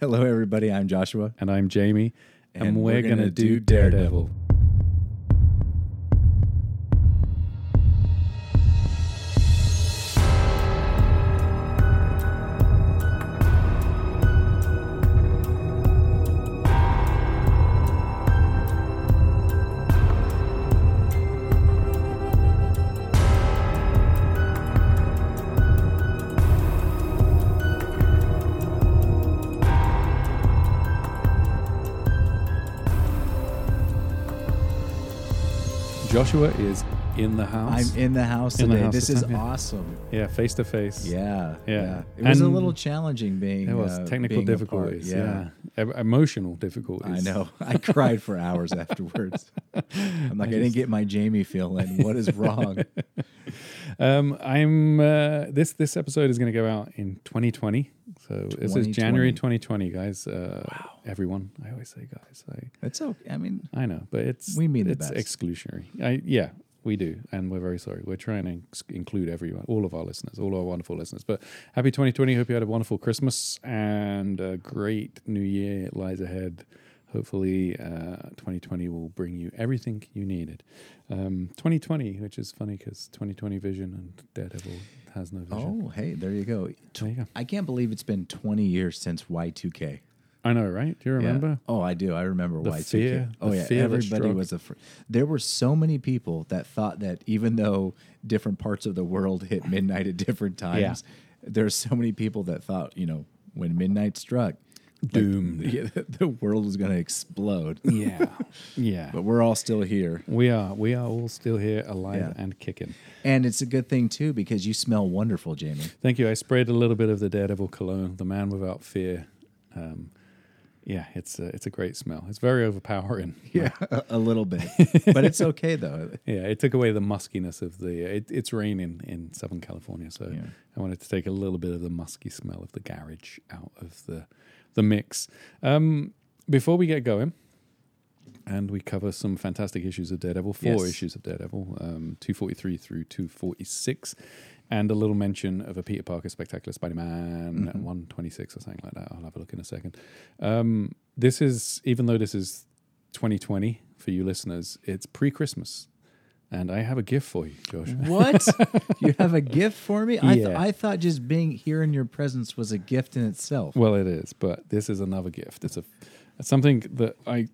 Hello, everybody. I'm Joshua. And I'm Jamie. And, And we're, we're going to do Daredevil. Daredevil. Joshua is in the house. I'm in the house In the today. house this is time, yeah. awesome. yeah, face to face. Yeah, Yeah. It was a little challenging being. There was uh, technical difficulties. Yeah. Yeah. E- Emotional difficulties. I know. I cried for hours afterwards. I'm like, I, didn't get my Jamie feeling. What is wrong? Um, I'm uh, this this episode is going to go out in 2020. So this is January 2020, guys. Uh, wow. Everyone, I always say guys. I It's okay. I mean, I know, but it's We mean it's exclusionary. I, yeah, we do, and we're very sorry. We're trying to ex- include everyone, all of our listeners, all our wonderful listeners. But happy 2020. Hope you had a wonderful Christmas and a great New Year lies ahead. Hopefully, uh, 2020 will bring you everything you needed. Um, 2020, which is funny because 2020 vision and Daredevil has no vision. oh, hey, there you go. There you go. I can't believe it's been 20 years since Y2K. I know, right? Do you Yeah. remember? Oh, I do. I remember The Y2K. fear- oh yeah, everybody was afraid. There were so many people that thought that even though different parts of the world hit midnight at different times, there's so many people that thought, you know, when midnight struck, Doomed. yeah, the world is going to explode. Yeah, yeah. But we're all still here. We are. We are all still here, alive Yeah. and kicking. And it's a good thing too because you smell wonderful, Jamie. Thank you. I sprayed a little bit of the Daredevil cologne, the Man Without Fear. Um, yeah, it's a, it's a great smell. It's very overpowering. Yeah, a, a little bit. but it's okay though. Yeah, it took away the muskiness of the. It, it's raining in Southern California, so Yeah. I wanted to take a little bit of the musky smell of the garage out of the the mix. Um, before we get going, and we cover some fantastic issues of Daredevil, four Yes. issues of Daredevil, um, two forty three through two forty six. And a little mention of a Peter Parker Spectacular Spider-Man Mhm. 126 or something like that. I'll have a look in a second. Um, this is, even though this is 2020 for you listeners, it's pre-Christmas, and I have a gift for you, Josh. What? you have a gift for me? I, th- Yeah. I thought just being here in your presence was a gift in itself. Well, it is, but this is another gift. It's a it's something that I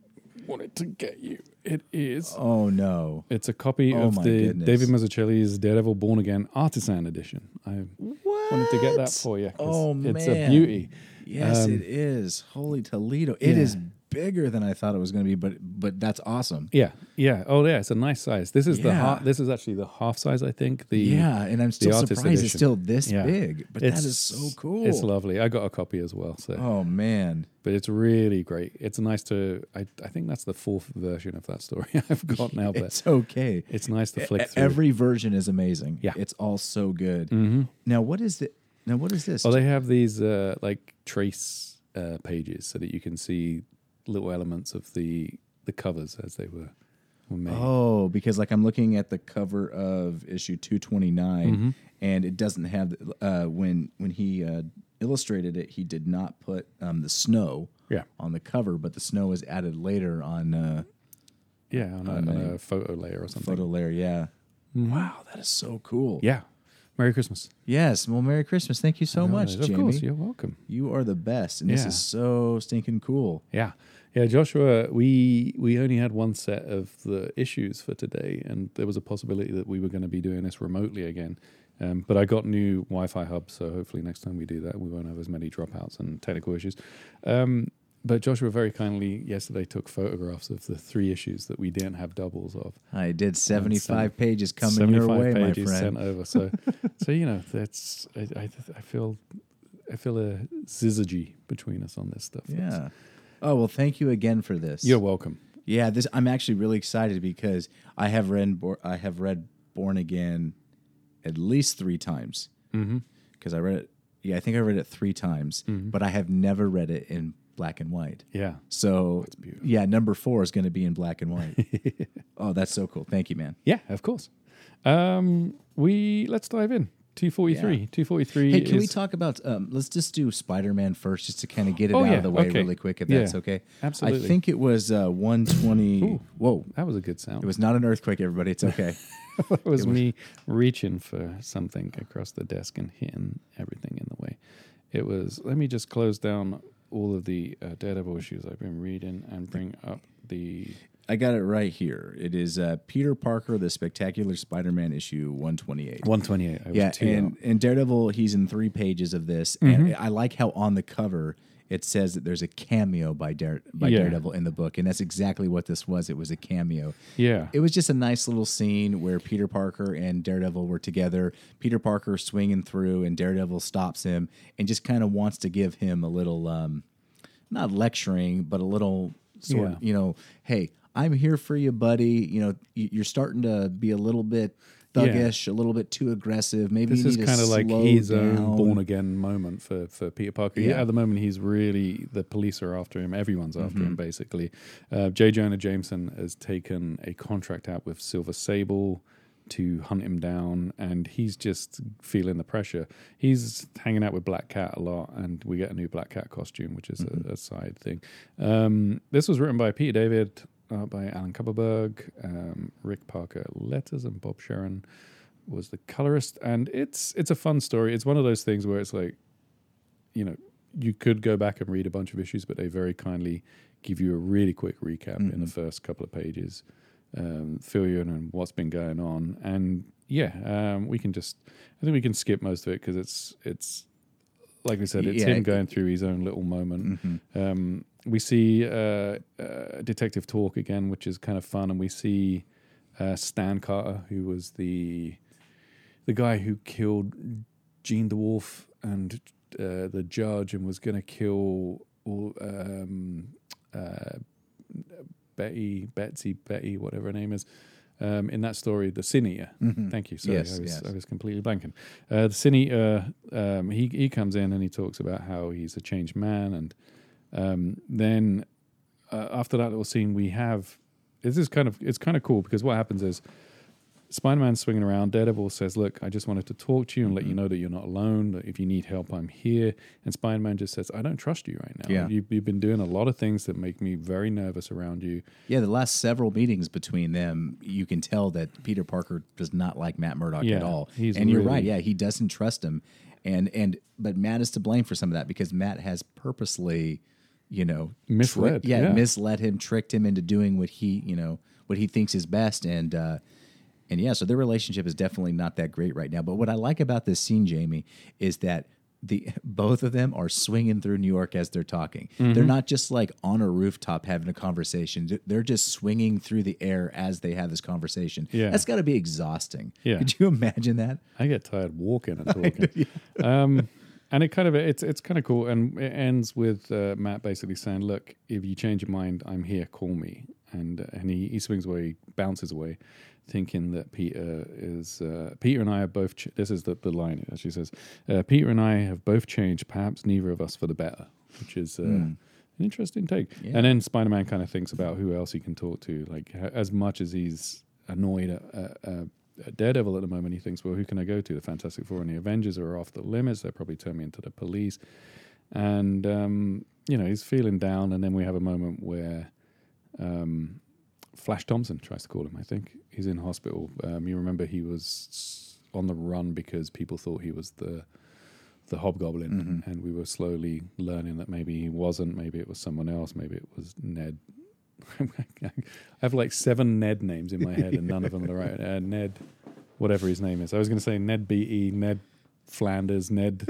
wanted to get you. It is. Oh no. It's a copy Oh, of my the goodness. David Mazzucchelli's Daredevil Born Again Artisan Edition. I What? wanted to get that for you. 'cause Oh, it's man. a beauty. Yes, Um, it is. Holy Toledo. It is yeah. Bigger than I thought it was going to be, but but that's awesome. Yeah, yeah. Oh, yeah. It's a nice size. This is the Yeah. half, this is actually the half size. I think the yeah, and I'm still surprised it's still this Yeah. big. But It's- that is so cool. It's lovely. I got a copy as well. So, Oh man. but it's really great. It's nice to. I I think that's the fourth version of that story I've got now. But It's okay. it's nice to flick through. Every version is amazing. Yeah. It's all so good. hmm Now what is it? Now what is this? Well, they have these uh, like trace uh, pages so that you can see little elements of the the covers as they were, were made. Oh, because like I'm looking at the cover of issue 229, Mm-hmm. and it doesn't have uh, when when he uh, illustrated it, he did not put um, the snow Yeah, on the cover, but the snow is added later on uh, yeah, on a, On on a a photo layer or something. photo layer. Yeah. Mhm. Wow, that is so cool. Yeah. Merry Christmas. Yes. Well, Merry Christmas. Thank you so much, Of Jamie. course, you're welcome. You are the best, and this is so stinking cool. Yeah, yeah, Joshua. We we only had one set of the issues for today, and there was a possibility that we were going to be doing this remotely again. Um, but I got new Wi-Fi hubs, so hopefully next time we do that, we won't have as many dropouts and technical issues. Um, but Joshua very kindly yesterday took photographs of the three issues that we didn't have doubles of. I did 75 pages coming your 75 way, my pages friend. sent over. So, so you know, that's I, I, I feel I feel a syzygy between us on this stuff. It's- Yeah. Oh well, thank you again for this. you're welcome. Yeah, this I'm actually really excited because I have read I have read Born Again at least three times because I read it. Yeah, I think I read it three times, Mhm. but I have never read it in black and white. Yeah. So yeah, number four is going to be in black and white. oh, that's so cool. Thank you, man. Yeah, of course. Um, we let's dive in. Two forty three. Two forty three. Hey, can we talk about? Um, let's just do Spider Man first, just to kind of get it Oh, out yeah, of the way okay. really quick, if Yeah, that's okay. absolutely. I think it was uh, one twenty. Ooh. Whoa! That was a good sound. It was not an earthquake, everybody. It's okay. it was was- me reaching for something across the desk and hitting everything in the way. It was. Let me just close down all of the uh, Daredevil issues I've been reading and bring up the. I got it right here. It is uh, Peter Parker, the Spectacular Spider Man issue one twenty eight. 128. I was Yeah, and, and Daredevil, he's in three pages of this, and I like how on the cover it says that there's a cameo by Dare, by Yeah. Daredevil in the book, and that's exactly what this was. It was a cameo. Yeah. It was just a nice little scene where Peter Parker and Daredevil were together. Peter Parker swinging through, and Daredevil stops him and just kind of wants to give him a little, um, not lecturing, but a little sort. Yeah. You know, hey, I'm here for you, buddy. You know, you're starting to be a little bit thuggish, a little bit too aggressive. Maybe this is kind of like his down. own born again moment for, for Peter Parker. Yeah. Yeah. At the moment, he's really the police are after him. Everyone's after Mm-hmm. him, basically. Uh, J. Jonah Jameson has taken a contract out with Silver Sable to hunt him down, and he's just feeling the pressure. He's hanging out with Black Cat a lot, and we get a new Black Cat costume, which is Mm-hmm. a, a side thing. Um, this was written by Peter David. Uh, by Alan Kupperberg, um, Rick Parker letters, and Bob Sharen was the colorist, and it's it's a fun story. It's one of those things where it's like, you know, you could go back and read a bunch of issues, but they very kindly give you a really quick recap in the first couple of pages, um, fill you in on what's been going on, and yeah, um, we can just I think we can skip most of it because it's it's like we said, it's Yeah, him going through his own little moment. Um, we see uh, uh, Detective Talk again, which is kind of fun, and we see uh, Stan Carter, who was the the guy who killed Jean DeWolff and uh, the judge, and was going to kill all, um, uh, Betty, Betsy, Betty, whatever her name is. Um, in that story, the Sin Eater. Thank you. Sorry, Yes, I was yes. I was completely blanking. Uh, the Sin Eater. Um, he he comes in and he talks about how he's a changed man, and um, then uh, after that little scene, we have this is kind of it's kind of cool because what happens is Spider Man's swinging around. Daredevil says, "Look, I just wanted to talk to you and let you Mm-hmm. know that you're not alone. That if you need help, I'm here." And Spider Man just says, "I don't trust you right now. Yeah. You've, you've been doing a lot of things that make me very nervous around you." Yeah, the last several meetings between them, you can tell that Peter Parker does not like Matt Murdock Yeah, at all. he's and you're right. Yeah, he doesn't trust him, and and but Matt is to blame for some of that because Matt has purposely, you know, Misled, yeah, yeah. misled him, tricked him into doing what he, you know, what he thinks is best, and uh, and yeah, so their relationship is definitely not that great right now. But what I like about this scene, Jamie, is that. The both of them are swinging through New York as they're talking. Mm-hmm. They're not just like on a rooftop having a conversation. They're- just swinging through the air as they have this conversation. Yeah. that's got to be exhausting. Yeah. could you imagine that? I get tired walking and talking. um, and it kind of it's it's kind of cool, and it ends with uh, Matt basically saying, "Look, if you change your mind, I'm here. Call me." And uh, and he, he swings away, bounces away, thinking that Peter is uh, Peter and I are both. Ch- this is the, the line that she says. Uh, Peter and I have both changed, perhaps neither of us for the better, which is. Uh, An interesting take, Yeah. and then Spider-Man kind of thinks about who else he can talk to. Like as much as he's annoyed at, at at Daredevil at the moment, he thinks, well, who can I go to? The Fantastic Four and the Avengers are off the limits. They'll probably turn me into the police. And, um, you know, he's feeling down. And then we have a moment where um, Flash Thompson tries to call him, I think. He's in hospital. Um, you remember he was on the run because people thought he was the the hobgoblin and we were slowly learning that maybe he wasn't maybe it was someone else maybe it was ned I have like seven Ned names in my head, and none of them are the right. Uh, Ned, whatever his name is. I was going to say Ned Be, Ned Flanders, Ned,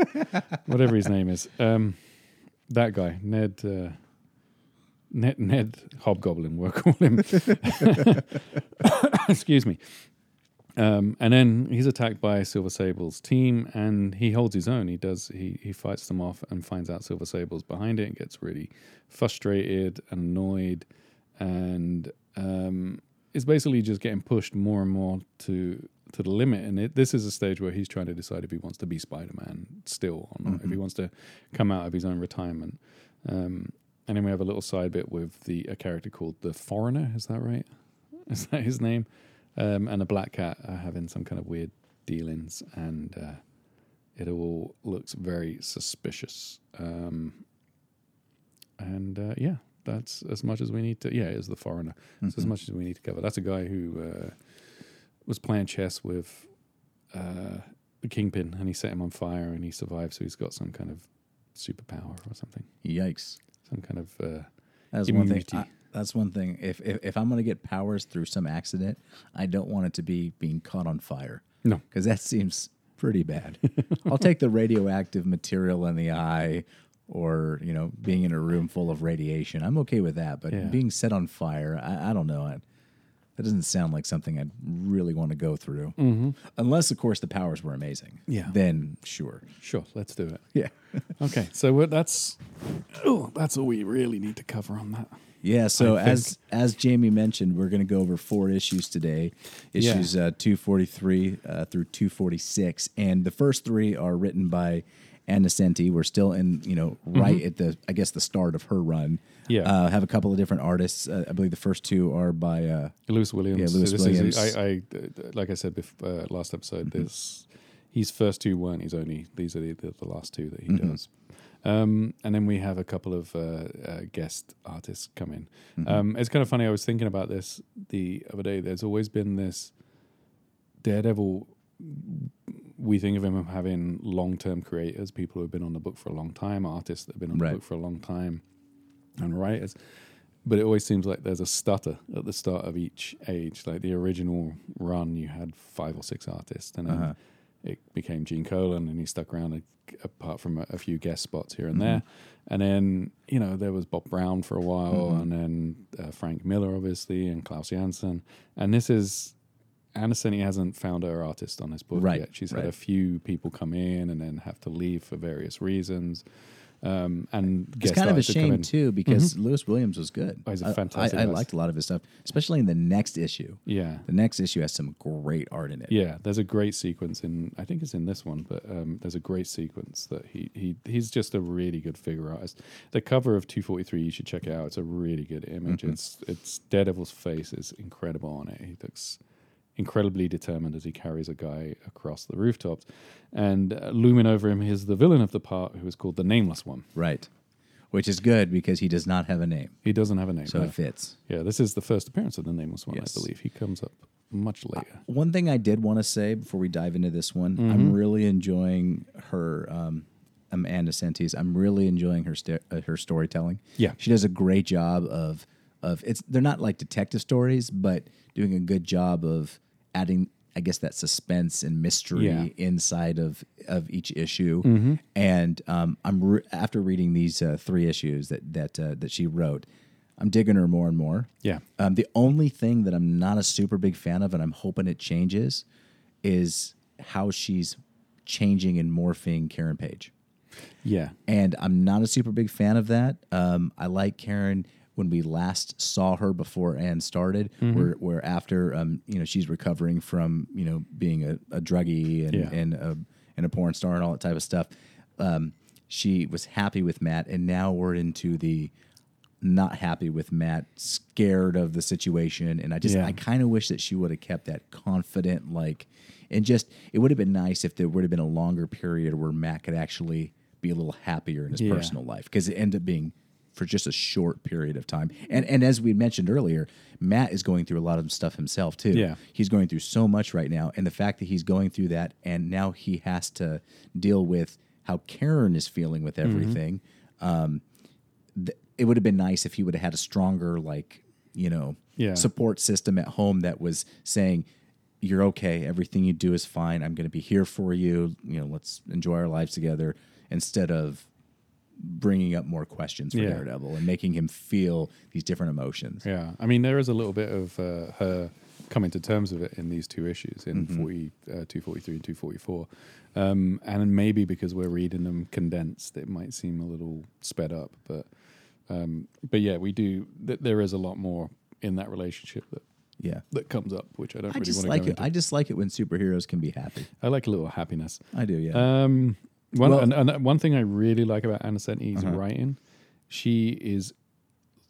whatever his name is. Um, that guy, Ned. Uh, Ned, Ned Hobgoblin, we'll call him. Excuse me. Um, and then he's attacked by Silver Sable's team, and he holds his own. He does. He he fights them off and finds out Silver Sable's behind it, and gets really frustrated and annoyed, and um, is basically just getting pushed more and more to to the limit. And it, this is a stage where he's trying to decide if he wants to be Spider Man still or not, if he wants to come out of his own retirement. Um, and then we have a little side bit with the a character called the Foreigner. Is that right? Is that his name? Um, and a black cat are having some kind of weird dealings, and uh, It all looks very suspicious. Um, and uh, yeah, that's as much as we need to. Yeah, is the foreigner. That's as much as we need to cover. That's a guy who uh, was playing chess with uh, the kingpin, and he set him on fire, and he survived. So he's got some kind of superpower or something. Yikes. Some kind of uh, That's one thing. Immunity. I, that's one thing. If, if if I'm going to get powers through some accident, I don't want it to be being caught on fire. No. because that seems pretty bad. I'll take the radioactive material in the eye, or you know, being in a room full of radiation. I'm okay with that. But Yeah. being set on fire, I, I don't know. I, that doesn't sound like something I'd really want to go through. Unless, of course, the powers were amazing. Yeah. Then sure. sure. Let's do it. Yeah. Okay, so what that's oh, that's all we really need to cover on that. Yeah, so as as Jamie mentioned, we're going to go over four issues today, Yeah. issues uh, two forty three uh, through two forty six, and the first three are written by Ann Nocenti. We're still in, you know, right at the I guess the start of her run. Mm-hmm. Yeah. uh, have a couple of different artists. Uh, I believe the first two are by uh, Louis Williams. Yeah, Louis This Williams. Is, I, I, uh, like I said before, uh, last episode, this his first two weren't his only. These are the, the, the last two that he does. Um, and then we have a couple of uh, uh, guest artists come in. Um, it's kind of funny. I was thinking about this the other day. There's always been this Daredevil. We think of him as having long-term creators, people who have been on the book for a long time, artists that have been on Right. the book for a long time, and writers but it always seems like there's a stutter at the start of each age. Like the original run, you had five or six artists, and then Uh-huh. it became Gene Colan, and he stuck around a, apart from a, a few guest spots here and Mm-hmm. there. And then you know there was Bob Brown for a while, Mm-hmm. and then uh, Frank Miller, obviously, and Klaus Janson. And this is. Ann Nocenti hasn't found her artist on this book Right, yet. She's had a few people come in and then have to leave for various reasons. Um, and It's kind of a artists to come shame too because Louis Williams was good. Oh, he's a I- fantastic I, I artist. liked a lot of his stuff, especially in the next issue. Yeah, The next issue has some great art in it. Yeah, there's a great sequence in. I think it's in this one, but um, there's a great sequence that he he he's just a really good figure artist. The cover of 243, you should check it out. It's a really good image. It's it's Daredevil's face is incredible on it. He looks incredibly determined as he carries a guy across the rooftops, and uh, looming over him is the villain of the part, who is called the Nameless One. Right. Which is good because he does not have a name, He doesn't have a name. so no. it fits. Yeah, this is the first appearance of the Nameless One, Yes. I believe. He comes up much later. One thing I did want to say before we dive into this one, Mm-hmm. I'm really enjoying her. Um, Ann Nocenti's. I'm really enjoying her st- uh, her storytelling. Yeah. she does a great job of of it's. They're not like detective stories, but doing a good job of adding, I guess, that suspense and mystery Yeah. inside of of each issue. And um, I'm re- after reading these uh, three issues that that uh, that she wrote, I'm digging her more and more. Yeah. Um, the only thing that I'm not a super big fan of, and I'm hoping it changes, is how she's changing and morphing Karen Page. Yeah. And I'm not a super big fan of that. Um, I like Karen when we last saw her before Anne started, Mm-hmm. where where after um, you know she's recovering from you know being a, a druggie and Yeah. and a and a porn star and all that type of stuff. Um, she was happy with Matt, and now we're into the not happy with Matt, scared of the situation, and I just Yeah. I kind of wish that she would have kept that confident like, and just it would have been nice if there would have been a longer period where Matt could actually be a little happier in his Yeah. personal life because it ended up being for just a short period of time. And and as we mentioned earlier, Matt is going through a lot of stuff himself too. Yeah. He's going through so much right now. And the fact that he's going through that and now he has to deal with how Karen is feeling with Mm-hmm. everything. Um, th- it would have been nice if he would have had a stronger, like, you know, Yeah. support system at home that was saying, you're okay. Everything you do is fine. I'm going to be here for you. You know, let's enjoy our lives together instead of bringing up more questions for Yeah. Daredevil and making him feel these different emotions. Yeah, I mean, there is a little bit of uh, her coming to terms with it in these two issues, in Mm-hmm. 40, uh, 243 and 244. Um, and maybe because we're reading them condensed, it might seem a little sped up. But um, but yeah, we do. Th- there is a lot more in that relationship that, Yeah. that comes up, which I don't I really want to like go it. into. I just like it when superheroes can be happy. I like a little happiness. I do, yeah. Um, one, Well- and, and one thing I really like about Ann Nocenti's Uh-huh. writing, she is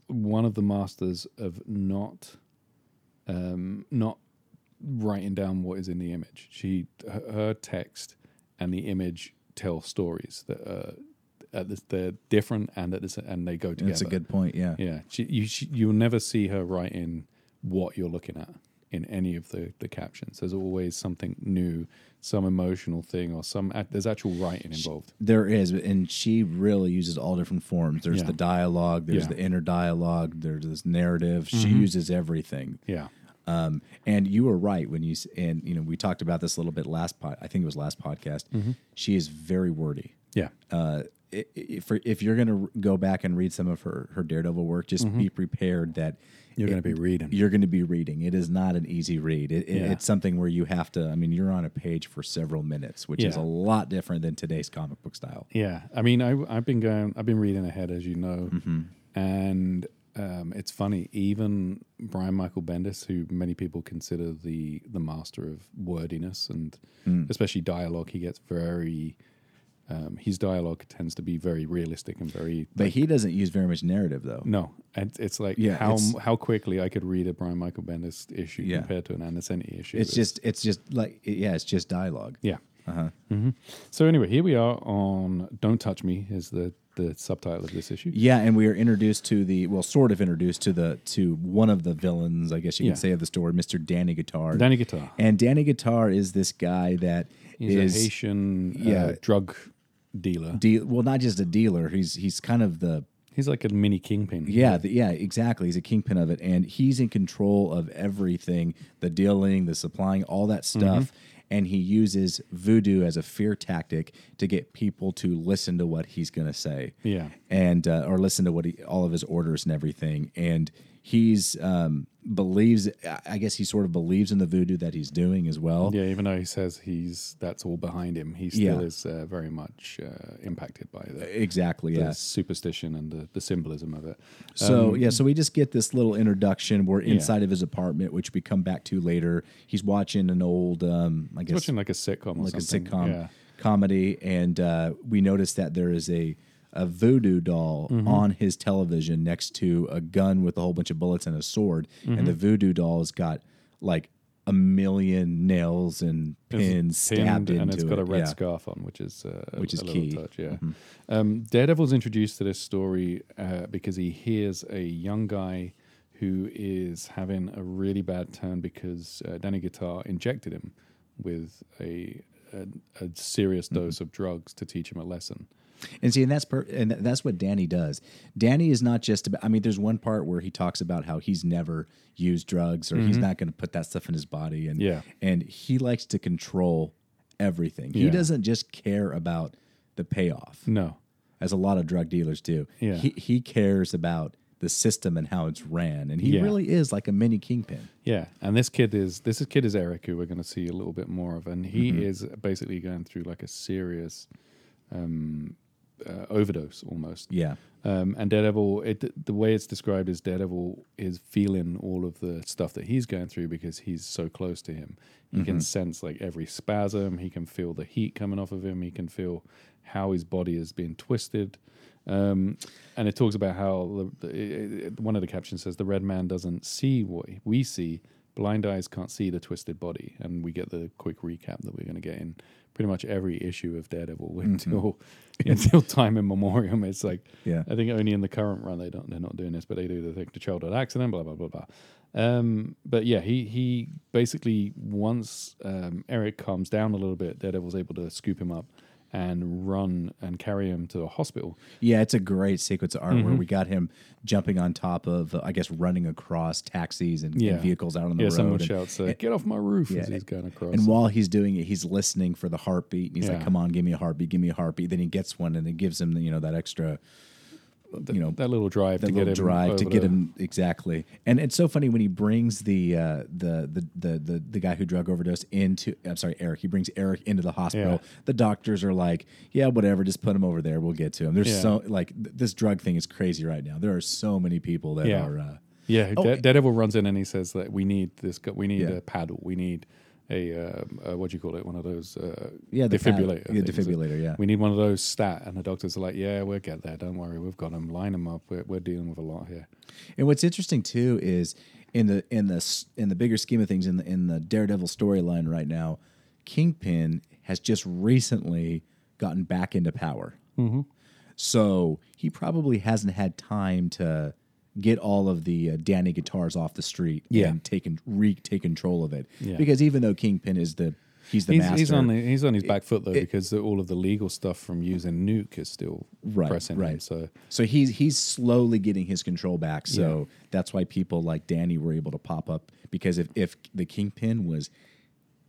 one of the masters of not, um, not writing down what is in the image. She her, her text and the image tell stories that at this, they're different and at this, and they go together. That's a good point. Yeah. Yeah, she, you she, you'll never see her writing what you're looking at in any of the the captions. There's always something new, some emotional thing, or some there's actual writing involved. There is, and she really uses all different forms. There's Yeah. the dialogue, there's Yeah. the inner dialogue, there's this narrative. She uses everything. Yeah, Um, and you were right when you s- and you know we talked about this a little bit last pod. I think it was last podcast. Mm-hmm. She is very wordy. yeah, Uh, i- i- for if you're going to go back and read some of her her Daredevil work, just be prepared that Mm-hmm. You're gonna be reading. You're going to be reading. It is not an easy read. It, it- Yeah. It's something where you have to. I mean, you're on a page for several minutes, which is a lot different than today's comic book style. yeah. I mean, I, I've been going, I've been reading ahead, as you know, Mm-hmm. and um, it's funny. Even Brian Michael Bendis, who many people consider the the master of wordiness and Mm. especially dialogue, he gets very. Um, his dialogue tends to be very realistic and very But he doesn't use very much narrative, though. No, and it's like Yeah, how it's- how quickly I could read a Brian Michael Bendis issue Yeah. compared to an Ann Nocenti issue. It's just, it's just like, yeah, it's just dialogue. yeah. Uh-huh. hmm So anyway, here we are on "Don't Touch Me" is the the subtitle of this issue. Yeah, and we are introduced to the well, sort of introduced to the to one of the villains, I guess you Yeah. can say, of the story, Mister Danny Guitar. Danny Guitar. and Danny Guitar is this guy that He's is a Haitian uh, yeah. drug dealer. de- well, not just a dealer. He's he's kind of the He's like a mini kingpin. yeah, the, yeah, exactly. He's a kingpin of it, and he's in control of everything: the dealing, the supplying, all that stuff. And he uses voodoo as a fear tactic to get people to listen to what he's going to say. Yeah. and uh, or listen to what he all of his orders and everything. And he's um, believes. I guess he sort of believes in the voodoo that he's doing as well. Yeah, even though he says he's that's all behind him, he still Yeah. is uh, very much uh, impacted by the, Exactly. the Yeah. superstition and the, the symbolism of it. So Um, yeah, so we just get this little introduction. We're inside of his apartment, which we come back to later. He's watching an old, um, I He's guess, watching like a sitcom or like a sitcom Yeah. comedy, and uh, we notice that there is a a voodoo doll Mm-hmm. on his television next to a gun with a whole bunch of bullets and a sword, and Mm-hmm. the voodoo doll's got like a million nails and It's pins stabbed pinned, into and it's got it. a red yeah. scarf on, which is uh, a- Which is key. Mm-hmm. Touch, yeah. Um, Daredevil's introduced to this story uh, because he hears a young guy who is having a really bad turn because uh, Danny Guitar injected him with a a, a serious Mm-hmm. dose of drugs to teach him a lesson. And see, and that's per- and that's what Danny does. Danny is not just about. I mean, there's one part where he talks about how he's never used drugs or he's not going to put that stuff in his body, and Mm-hmm. Yeah. and he likes to control everything. He doesn't just care about the payoff, No, as a lot of drug dealers do. Yeah. He he cares about the system and how it's ran, and he Yeah. really is like a mini kingpin. Yeah, and this kid is this kid is Eric, who we're going to see a little bit more of, and he Mm-hmm. is basically going through like a serious um, uh, overdose almost. Yeah, Um, and Daredevil, it, the way it's described is Daredevil is feeling all of the stuff that he's going through because he's so close to him. He can sense like every spasm. He can feel the heat coming off of him. He can feel how his body is being twisted. Um, and it talks about how the, the, it- one of the captions says the red man doesn't see what we see. Blind eyes can't see the twisted body, and we get the quick recap that we're going to get in pretty much every issue of Daredevil until until time immemorial. It's like Yeah. I think only in the current run they don't they're not doing this, but they do the thing to childhood accident, blah blah blah blah. Um, but yeah, he he basically once um, Eric calms down a little bit, Daredevil's able to scoop him up and run and carry him to the hospital. yeah. It's a great sequence of art where Mm-hmm. we got him jumping on top of, uh, I guess, running across taxis and, and vehicles out on the yeah, road. someone and- shouts, uh, "Get off my roof!" as Yeah, he's going across. And while he's doing it, he's listening for the heartbeat. And he's like, "Come on, give me a heartbeat, give me a heartbeat." Then he gets one, and it gives him, you know, that extra, you know, that little drive that to little get him drive to get the- him exactly. And it's so funny when he brings the uh, the, the the the the guy who drug overdosed into. I'm sorry, Eric. He brings Eric into the hospital. Yeah. The doctors are like, "Yeah, whatever. Just put him over there. We'll get to him." There's Yeah. so like th- this drug thing is crazy right now. There are so many people that Yeah. are. Uh, Yeah, Oh, Da- Daredevil runs in and he says that we need this. We need a paddle. We need a uh, what do you call it? One of those uh, Yeah, the defibrillator. yeah, things. defibrillator, yeah. we need one of those stat. And the doctors are like, "Yeah, we'll get there. Don't worry. We've got them. Line them up. We're, we're dealing with a lot here." And what's interesting too is in the in the in the bigger scheme of things in the in the Daredevil storyline right now, Kingpin has just recently gotten back into power. Mm-hmm. So he probably hasn't had time to get all of the uh, Danny guitars off the street Yeah. and take and re take control of it. Yeah. Because even though Kingpin is the he's the He's, master, he's on the, he's on his back foot though it- because the, all of the legal stuff from using Nuke is still Right, pressing him. right. So So he's he's slowly getting his control back. So that's why people like Danny were able to pop up because if if the Kingpin was,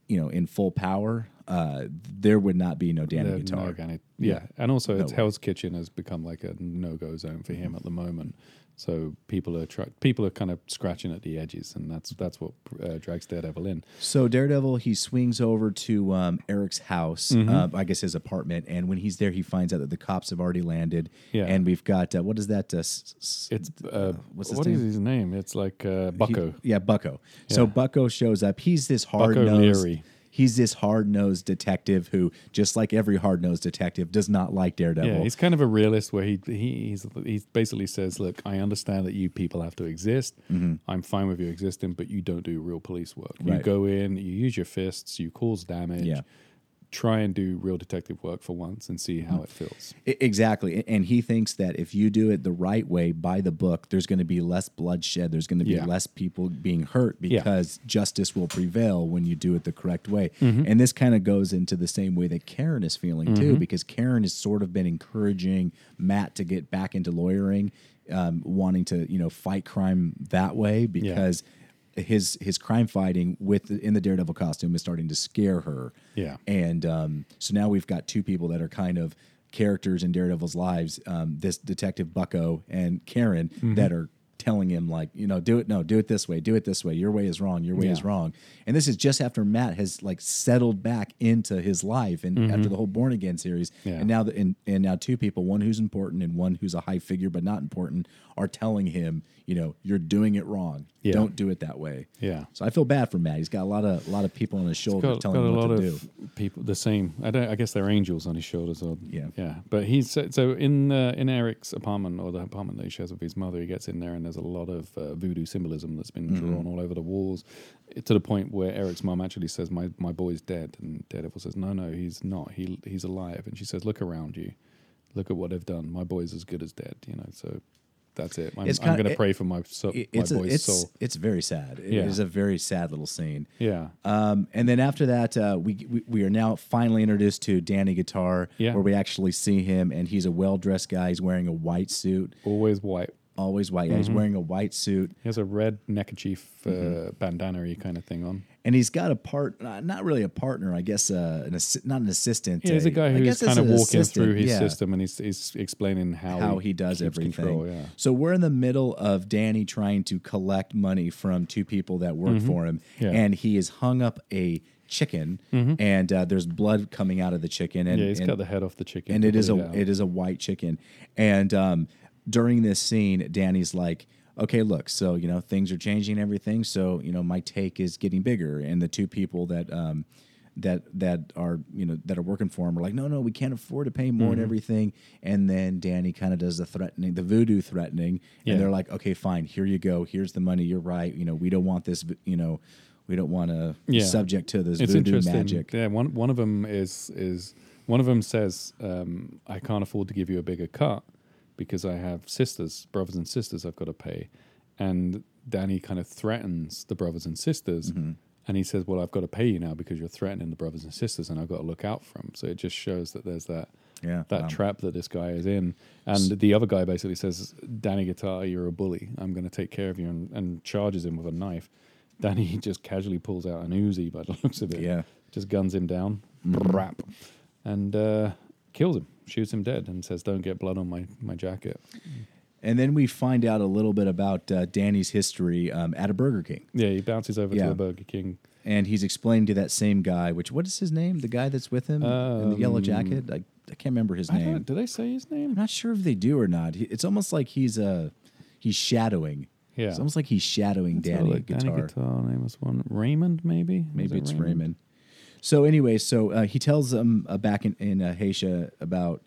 you know, in full power, uh, there would not be no Danny guitar. organic, yeah. and also it's way. Hell's Kitchen has become like a no go zone for him at the moment. So people are try- people are kind of scratching at the edges, and that's that's what uh, drags Daredevil in. So Daredevil he swings over to um, Eric's house, Mm-hmm. uh, I guess his apartment, and when he's there, he finds out that the cops have already landed. Yeah. and we've got uh, what is that? Uh, s- s- It's uh, what's his what is name? his name? It's like uh, Bucko. He- yeah, Bucko. So Bucko shows up. He's this hard nosed. He's this hard nosed detective who, just like every hard nosed detective, does not like Daredevil. Yeah, he's kind of a realist where he he he's, he basically says, "Look, I understand that you people have to exist. Mm-hmm. I'm fine with you existing, but you don't do real police work. You go in, you use your fists, you cause damage. Yeah. Try and do real detective work for once and see how it feels. Exactly. And he thinks that if you do it the right way by the book, there's going to be less bloodshed. There's going to be Yeah. less people being hurt Yeah. because justice will prevail when you do it the correct way. Mm-hmm. And this kind of goes into the same way that Karen is feeling too, because Karen has sort of been encouraging Matt to get back into lawyering, um, wanting to, you know, fight crime that way because his his crime fighting with the, in the Daredevil costume is starting to scare her. Yeah. And um, so now we've got two people that are kind of characters in Daredevil's lives. Um, this detective Bucko and Karen Mm-hmm. that are telling him like, you know, do it. No, do it this way. Do it this way. Your way is wrong. Your way is wrong. And this is just after Matt has like settled back into his life and after the whole Born Again series. Mm-hmm. Yeah. And now the, and, and now two people, one who's important and one who's a high figure but not important, are telling him, you know, you're doing it wrong. Yeah. Don't do it that way. Yeah. So I feel bad for Matt. He's got a lot of a lot of people on his shoulders got, telling got him what to do. people the same. I don't. I guess they're angels on his shoulders. Or, Yeah. yeah. But he's so- so in uh, in Eric's apartment or the apartment that he shares with his mother. He gets in there and there's a lot of uh, voodoo symbolism that's been Mm-hmm. drawn all over the walls, eh, to the point where Eric's mom actually says, "My my boy's dead," and Daredevil says, "No, no, he's not. He he's alive." And she says, "Look around you. Look at what they've done. My boy's as good as dead." You know. So. That's it. I'm, It's I'm kinda- to pray for my so, It- my it's a, boy's it's soul. it's very sad. It Yeah. is a very sad little scene. Yeah. Um, and then after that, uh, we, we we are now finally introduced to Danny Guitar, Yeah. where we actually see him, and he's a well dressed guy. He's wearing a white suit, Always white. always white. Yeah, He's Mm-hmm. wearing a white suit, He has a red neckerchief uh, Mm-hmm. bandana kind of thing on. And he's got a part, not really a partner, I guess, uh, an assi- not an assistant. Yeah, he's a guy who's kind of walking assistant, through his yeah. system and he's, he's explaining how, how he does keeps everything. Control, yeah. So we're in the middle of Danny trying to collect money from two people that work for him, Mm-hmm. Yeah. Mm-hmm. and he has hung up a chicken, and uh, there's blood coming out of the chicken, and yeah, he's and, cut the head off the chicken. and it is a it is a white chicken, and um, during this scene, Danny's like. Okay, look. So you know things are changing, everything. So you know my take is getting bigger, and the two people that um, that that are you know that are working for him are like, no, no, we can't afford to pay Mm-hmm. more and everything. And then Danny kind of does the threatening, the voodoo threatening, Yeah. and they're like, okay, fine, here you go. Here's the money. You're right. You know, we don't want this. You know, we don't want to Yeah. subject to this it's voodoo interesting. magic. Yeah, one one of them is is one of them says, um, "I can't afford to give you a bigger cut because I have sisters, brothers and sisters I've got to pay," and Danny kind of threatens the brothers and sisters. Mm-hmm. And he says, "Well, I've got to pay you now because you're threatening the brothers and sisters, and I've got to look out for them." So it just shows that there's that Yeah, that wow. trap that this guy is in. And the other guy basically says, "Danny Guitar, you're a bully. I'm going to take care of you," and, and charges him with a knife. Danny just casually pulls out an Uzi by the looks of it. Yeah. just guns him down, Mm-hmm. rap, and uh, kills him, shoots him dead, and says, "Don't get blood on my my jacket." And then we find out a little bit about uh, Danny's history um, at a Burger King. Yeah, he bounces over Yeah. to the Burger King. And he's explaining to that same guy, which, what is his name? The guy that's with him in the yellow Um, jacket? I, I can't remember his I name. don't, did they say his name? I'm not sure if they do or not. He- It's almost like he's uh, he's shadowing. Yeah. It's almost like he's shadowing a Danny. Guitar. Danny Guitar name was one Raymond, maybe. Maybe it it's Raymond. So anyway, so uh, he tells them uh, back in, in uh, about,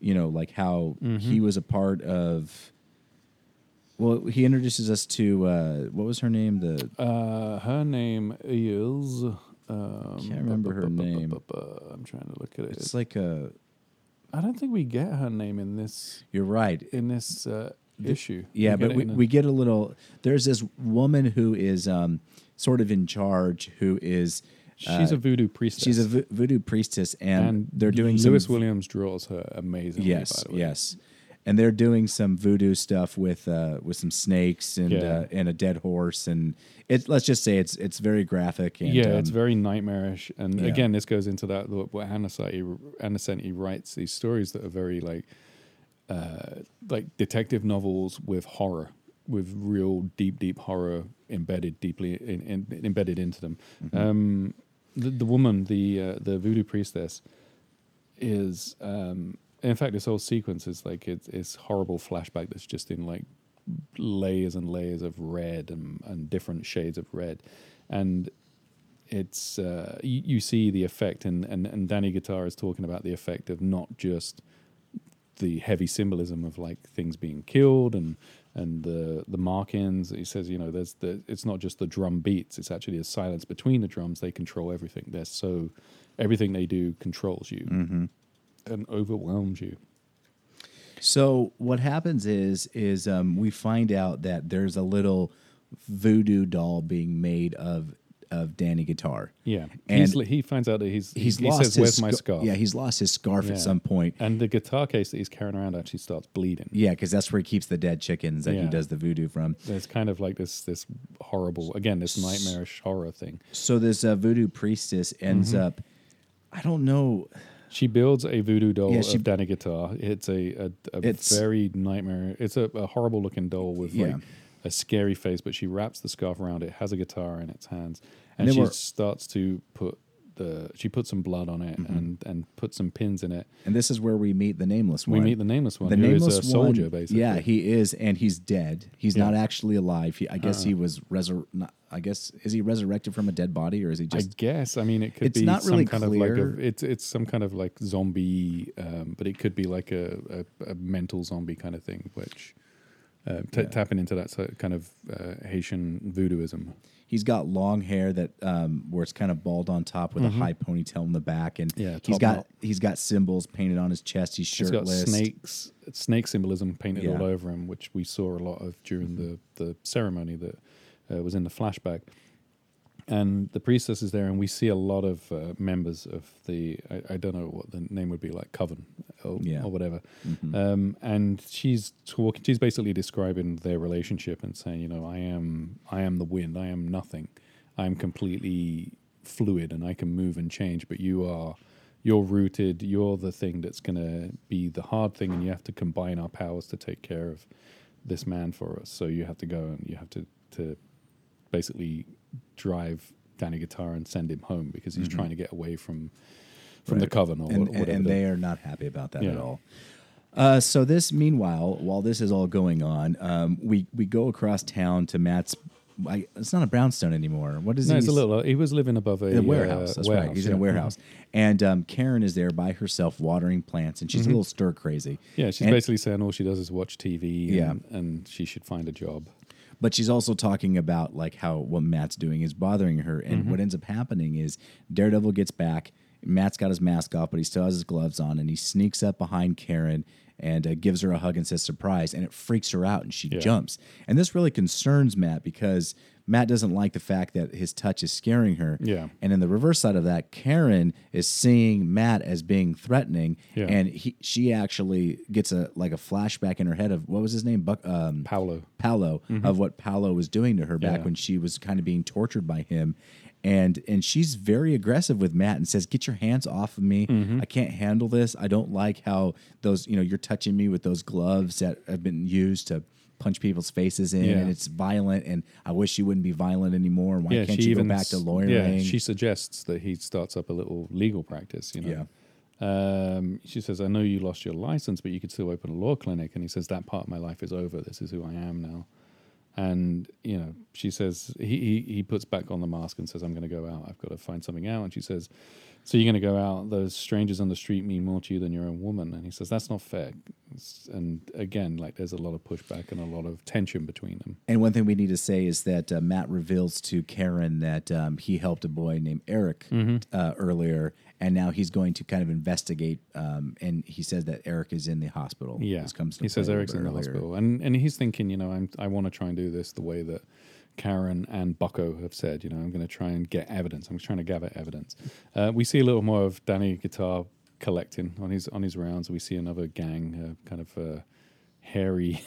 you know, like how Mm-hmm. he was a part of. Well, he introduces us to uh, what was her name? The Uh, her name is. Um, Can't remember her name. I'm trying to look at it. it's like a I don't think we get her name in this You're right. in this uh, issue. Yeah, get but we, we get a little. There's this woman who is um, sort of in charge, who is. She's uh, a voodoo priestess. She's a vo- voodoo priestess, and, and they're doing Louis some. Williams draws her amazingly. yes, by the way. yes, and they're doing some voodoo stuff with uh, with some snakes and Yeah. uh, and a dead horse, and it. Let's just say it's it's very graphic. And, yeah, um, it's very nightmarish, and yeah. again, this goes into that what Anasati Ann Nocenti writes these stories that are very like uh, like detective novels with horror, with real deep, deep horror embedded deeply in, in, embedded into them. Mm-hmm. Um, the, the woman, the uh, the voodoo priestess, is um, in fact this whole sequence is like it's, it's horrible flashback that's just in like layers and layers of red and, and different shades of red. And it's uh, you, you see the effect and, and, and danny guitar is talking about the effect of not just the heavy symbolism of like things being killed and and the the mark-ins he says you know there's the it's not just the drum beats it's actually a silence between the drums. They control everything. They're so everything they do controls you Mm-hmm. and overwhelms you. So what happens is is um, we find out that there's a little voodoo doll being made of of Danny Guitar. yeah And he's, he finds out that he's He's he lost says his where's my scarf Yeah, he's lost his scarf Yeah. at some point. and the guitar case that he's carrying around actually starts bleeding Yeah, because that's where he keeps the dead chickens that he does the voodoo from. there's kind of like this this horrible again this nightmarish horror thing So this uh, voodoo priestess ends Mm-hmm. up. I don't know. She builds a voodoo doll Yeah, she- of Danny Guitar. It's a, a, a It's- very nightmare. It's a, a horrible looking doll with Yeah. like a scary face, but she wraps the scarf around it, has a guitar in its hands, And and, she starts to put the she puts some blood on it Mm-hmm. and and put some pins in it. And this is where we meet the nameless one. We meet the nameless one, the nameless a soldier, one, basically. Yeah, he is, and he's dead. He's Yeah. not actually alive. He, I guess Uh-uh. he was resur- not, I guess is he resurrected from a dead body, or is he just? I guess. I mean, it could It's be not some really kind clear. of like a, it's it's some kind of like zombie, um, but it could be like a, a, a mental zombie kind of thing, which uh, t- Yeah. tapping into that kind of uh, Haitian voodooism. He's got long hair that um, where it's kind of bald on top with a high ponytail in the back, and Mm-hmm. Yeah, he's got knot. he's got symbols painted on his chest. He's He's got shirtless. snakes, snake symbolism painted Yeah. all over him, which we saw a lot of during the, the ceremony that uh, was in the flashback. And the priestess is there, and we see a lot of uh, members of the, I, I don't know what the name would be, like Coven or, Yeah. or whatever. Mhm. Um, and she's talking, she's basically describing their relationship and saying, you know, I am, I am the wind, I am nothing. I'm completely fluid and I can move and change, but you are you're rooted, you're the thing that's going to be the hard thing and you have to combine our powers to take care of this man for us. So you have to go and you have to to basically drive Danny Guitar and send him home because he's trying to get away from from the coven or and, wha- and, whatever. and they are not happy about that at all. Uh, so this, meanwhile, while this is all going on, um, we we go across town to Matt's. I, it's not a brownstone anymore. What is no, he? it's a little. He was living above a, a warehouse. uh, That's right. He's in a yeah. warehouse, and um, Karen is there by herself watering plants, and she's a little stir crazy. Yeah, she's And- basically saying all she does is watch TV. And, Yeah. and she should find a job. But she's also talking about like how what Matt's doing is bothering her, and Mm-hmm. what ends up happening is Daredevil gets back. Matt's got his mask off, but he still has his gloves on, and he sneaks up behind Karen and uh, gives her a hug and says surprise, and it freaks her out, and she Yeah. jumps. And this really concerns Matt because Matt doesn't like the fact that his touch is scaring her. Yeah. And in the reverse side of that, Karen is seeing Matt as being threatening, Yeah. and he she actually gets a like a flashback in her head of what was his name, Buck. Um, Paolo. Paolo of what Paolo was doing to her back Mm-hmm. Yeah. when she was kind of being tortured by him. And and she's very aggressive with Matt and says, "Get your hands off of me! Mm-hmm. I can't handle this. I don't like how those you know you're touching me with those gloves that have been used to punch people's faces in, Yeah. and it's violent. And I wish you wouldn't be violent anymore. And why yeah, can't she you go even back to lawyering? Yeah, she suggests that he starts up a little legal practice. You know. Um, she says, "I know you lost your license, but you could still open a law clinic." And he says, "That part of my life is over. This is who I am now." And you know, she says he he, he puts back on the mask and says, "I'm going to go out. I've got to find something out." And she says, "So you're going to go out? Those strangers on the street mean more to you than your own woman." And he says, "That's not fair." It's- and again, like there's a lot of pushback and a lot of tension between them. And one thing we need to say is that uh, Matt reveals to Karen that um, he helped a boy named Eric Mm-hmm. uh, earlier, and now he's going to kind of investigate. Um, and he says that Eric is in the hospital. Yeah, comes he says Eric's in the earlier. hospital, and and he's thinking, you know, I'm, I want to try and do this the way that Karen and Bucko have said. You know, I'm going to try and get evidence. I'm trying to gather evidence. Uh, we see a little more of Danny Guitar collecting on his on his rounds. We see another gang, uh, kind of uh, hairy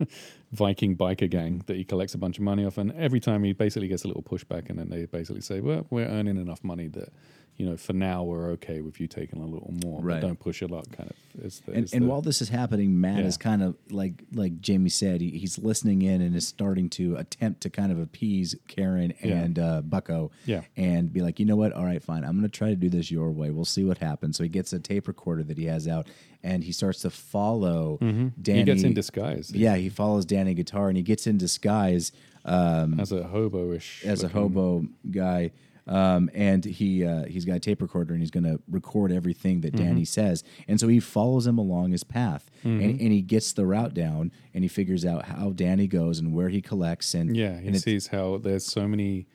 Viking biker gang that he collects a bunch of money off, and every time he basically gets a little pushback, and then they basically say, "Well, we're earning enough money that." You know, for now we're okay with you taking a little more, Right. but don't push your luck. Kind of, is the, And, is and the- while this is happening, Matt Yeah. is kind of like like Jamie said, he, he's listening in and is starting to attempt to kind of appease Karen Yeah. and uh, Bucko, Yeah. and be like, you know what? All right, fine. I'm going to try to do this your way. We'll see what happens. So he gets a tape recorder that he has out, and he starts to follow Danny. Mm-hmm. he gets in disguise. Yeah, he follows Danny Guitar, and he gets in disguise um, as a hobo-ish as a hobo guy. Um, and he uh, he's got a tape recorder and he's going to record everything that Mm-hmm. Danny says. And so he follows him along his path, and, and he gets the route down, and he figures out how Danny goes and where he collects. And Yeah, he and sees how there's so many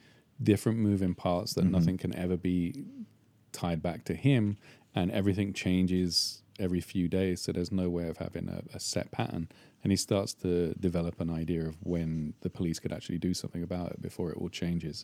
different moving parts Mm-hmm. that nothing can ever be tied back to him, and everything changes every few days. So there's no way of having a, a set pattern. And he starts to develop an idea of when the police could actually do something about it before it all changes.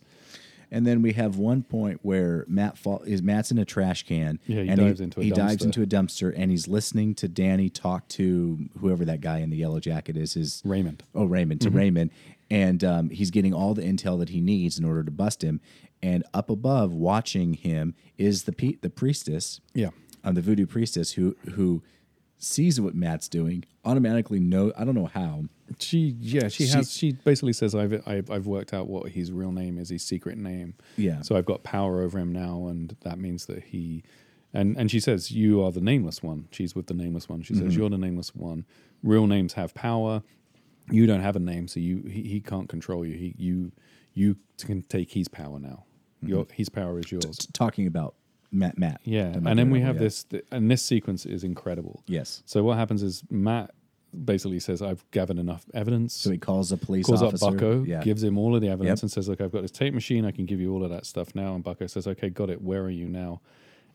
And then we have one point where Matt fall, is Matt's in a trash can. Yeah, he and dives into a he dives dumpster. into a dumpster, and he's listening to Danny talk to whoever that guy in the yellow jacket is. His Raymond. Oh, Raymond to Raymond, and um, he's getting all the intel that he needs in order to bust him. And up above, watching him, is the pe- the priestess, Yeah. um, the voodoo priestess, who who sees what Matt's doing, automatically know. I don't know how. She yeah she, She- has she basically says I've, I've I've worked out what his real name is his secret name. Yeah. so I've got power over him now and that means that he and and she says you are the nameless one. She's with the nameless one. She says mm-hmm. you're the nameless one. Real names have power. You don't have a name so you he, he can't control you. He you you can take his power now. Mm-hmm. Your his power is yours. Talking about Matt, Matt. yeah and then we have Yeah. this and this sequence is incredible Yes. so what happens is Matt basically says I've gathered enough evidence So he calls a police calls officer. up Bucko, Yeah. gives him all of the evidence, Yep. and says, "Look, I've got this tape machine. I can give you all of that stuff now." And Bucko says, "Okay, got it. Where are you now?"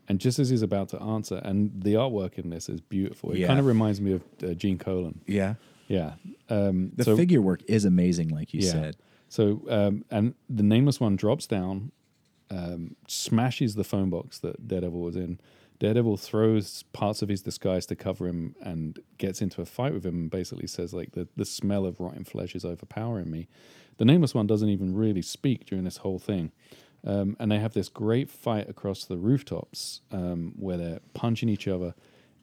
And just as he's about to answer, and the artwork in this is beautiful. It Yeah. kind of reminds me of uh, Gene Colan. yeah. Yeah. Um, The so, figure work is amazing, like you yeah. said. So, um, and the nameless one drops down, um, smashes the phone box that Daredevil was in. Daredevil throws parts of his disguise to cover him and gets into a fight with him and basically says, like, the, the smell of rotten flesh is overpowering me. The nameless one doesn't even really speak during this whole thing. Um, and they have this great fight across the rooftops um, where they're punching each other.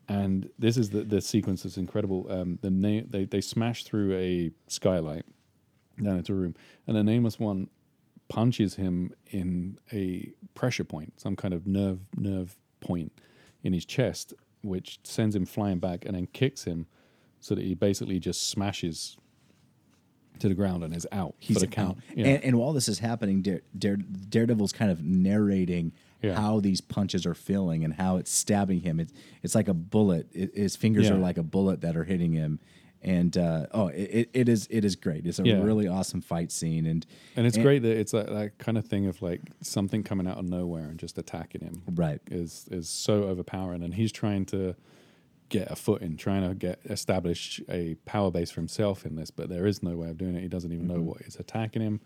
And this is the, the sequence that's incredible. Um, the na- they, they smash through a skylight down into a room, and the nameless one punches him in a pressure point, some kind of nerve nerve point in his chest, which sends him flying back, and then kicks him so that he basically just smashes to the ground and is out He's for the out. count. And, and while this is happening, Dare, Dare, Daredevil's kind of narrating Yeah. how these punches are feeling and how it's stabbing him. It's it's like a bullet. It, his fingers Yeah. are like a bullet that are hitting him. And uh, oh, it, it- is it is great. It's a Yeah. really awesome fight scene, and and it's great that it's that, that kind of thing of like something coming out of nowhere and just attacking him. right. is is so overpowering, and he's trying to get a foot in, trying to get establish a power base for himself in this, but there is no way of doing it. He doesn't even Mm-hmm. know what is attacking him.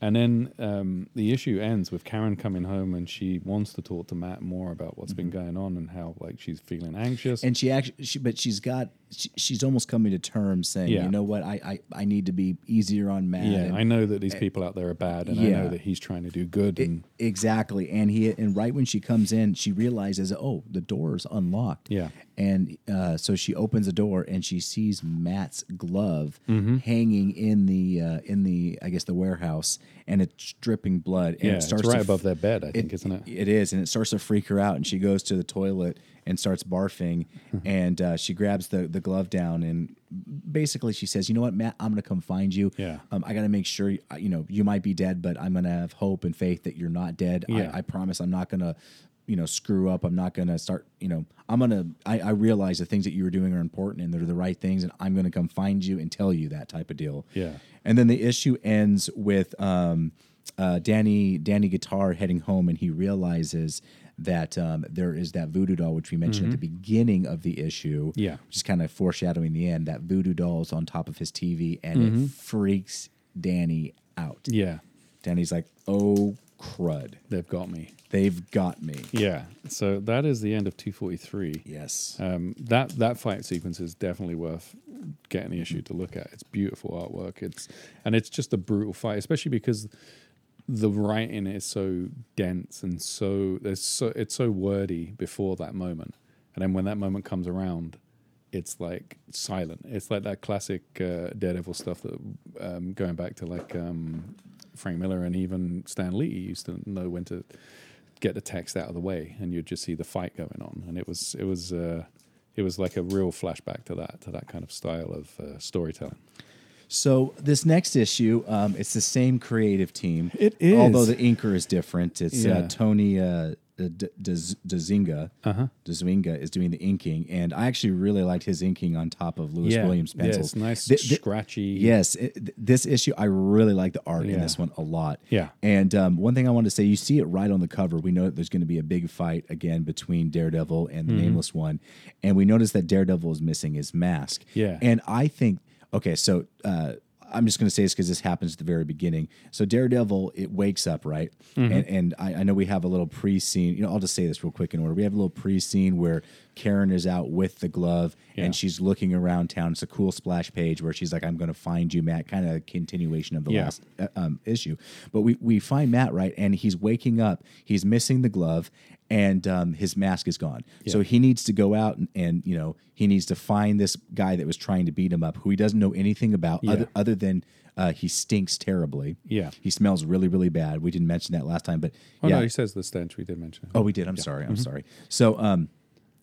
And then um, the issue ends with Karen coming home, and she wants to talk to Matt more about what's been going on and how like she's feeling anxious. Mm-hmm. And she actually, she, but she's got, she, she's almost coming to terms saying, Yeah. you know what, I, I, I need to be easier on Matt. yeah, and- I know that these people out there are bad, and I know that he's trying to do good. And Exactly. And he and right when she comes in, she realizes, oh, the door's unlocked. Yeah. And uh, so she opens the door and she sees Matt's glove Mm-hmm. hanging in the uh, in the I guess the warehouse, and it's dripping blood. And yeah, it it's starts right to above that bed, I think, isn't it? It is, and it starts to freak her out. And she goes to the toilet and starts barfing, and uh, she grabs the the glove down and basically she says, "You know what, Matt? I'm going to come find you. Yeah. um, I got to make sure you, you know you might be dead, but I'm going to have hope and faith that you're not dead. Yeah. I, I promise I'm not going to." You know, screw up. I'm not gonna start. You know, I'm gonna. I, I realize the things that you were doing are important and they're the right things, and I'm gonna come find you and tell you that type of deal. Yeah. And then the issue ends with um, uh, Danny Danny Guitar heading home, and he realizes that um, there is that voodoo doll, which we mentioned at the beginning of the issue. Yeah. Which is kind of foreshadowing the end. That voodoo doll is on top of his TV and it freaks Danny out. Yeah, Danny's like, oh, crud. they've got me. They've got me. Yeah, so that is the end of 243. Yes. Um, that that fight sequence is definitely worth getting the issue to look at. It's beautiful artwork. It's and it's just a brutal fight, especially because the writing is so dense and so there's so it's so wordy before that moment, and then when that moment comes around, it's like silent. It's like that classic uh, Daredevil stuff that um, going back to like um, Frank Miller and even Stan Lee used to know when to get the text out of the way, and you'd just see the fight going on, and it was it was uh, it was like a real flashback to that to that kind of style of uh, storytelling. So this next issue, um, it's the same creative team. It is. although the inker is different. It's Yeah. uh, Tony uh, DeZuniga. Uh-huh. DeZuniga is doing the inking, and I actually really liked his inking on top of Louis Williams' yeah, pencils. it's nice, Th- th- scratchy. Yes, it, th- this issue I really like the art in this one a lot. Yeah. and um, one thing I wanted to say, you see it right on the cover. We know that there's going to be a big fight again between Daredevil and the Mm-hmm. Nameless One, and we notice that Daredevil is missing his mask. Yeah. and I think okay, so. Uh, I'm just going to say this because this happens at the very beginning. So Daredevil, it wakes up right, Mm-hmm. and and I, I know we have a little pre-scene. You know, I'll just say this real quick in order. We have a little pre-scene where Karen is out with the glove Yeah. and she's looking around town. It's a cool splash page where she's like, "I'm going to find you, Matt." Kind of a continuation of the Yeah. last uh, um, issue. But we we find Matt right, and he's waking up. He's missing the glove, and um, his mask is gone. So he needs to go out and, and you know he needs to find this guy that was trying to beat him up, who he doesn't know anything about, Yeah. other other than. Uh, he stinks terribly. Yeah. he smells really, really bad. We didn't mention that last time, but Oh yeah. no, he says the stench. We did mention. it. Oh, we did. I'm sorry. Mm-hmm. I'm sorry. So, um,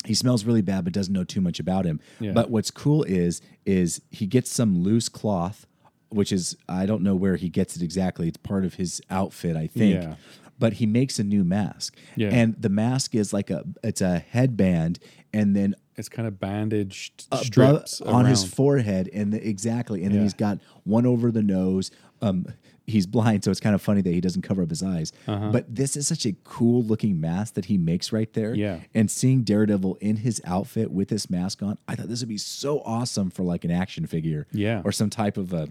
he smells really bad, but doesn't know too much about him. Yeah. But what's cool is is he gets some loose cloth, which is I don't know where he gets it exactly. It's part of his outfit, I think. Yeah. But he makes a new mask, Yeah. and the mask is like a it's a headband, and then It's kind of bandaged strips on his forehead, and the, exactly, and then he's got one over the nose. Um, he's blind, so it's kind of funny that he doesn't cover up his eyes. But this is such a cool looking mask that he makes right there. Uh-huh. Yeah. and seeing Daredevil in his outfit with this mask on, I thought this would be so awesome for like an action figure. Yeah. or some type of a,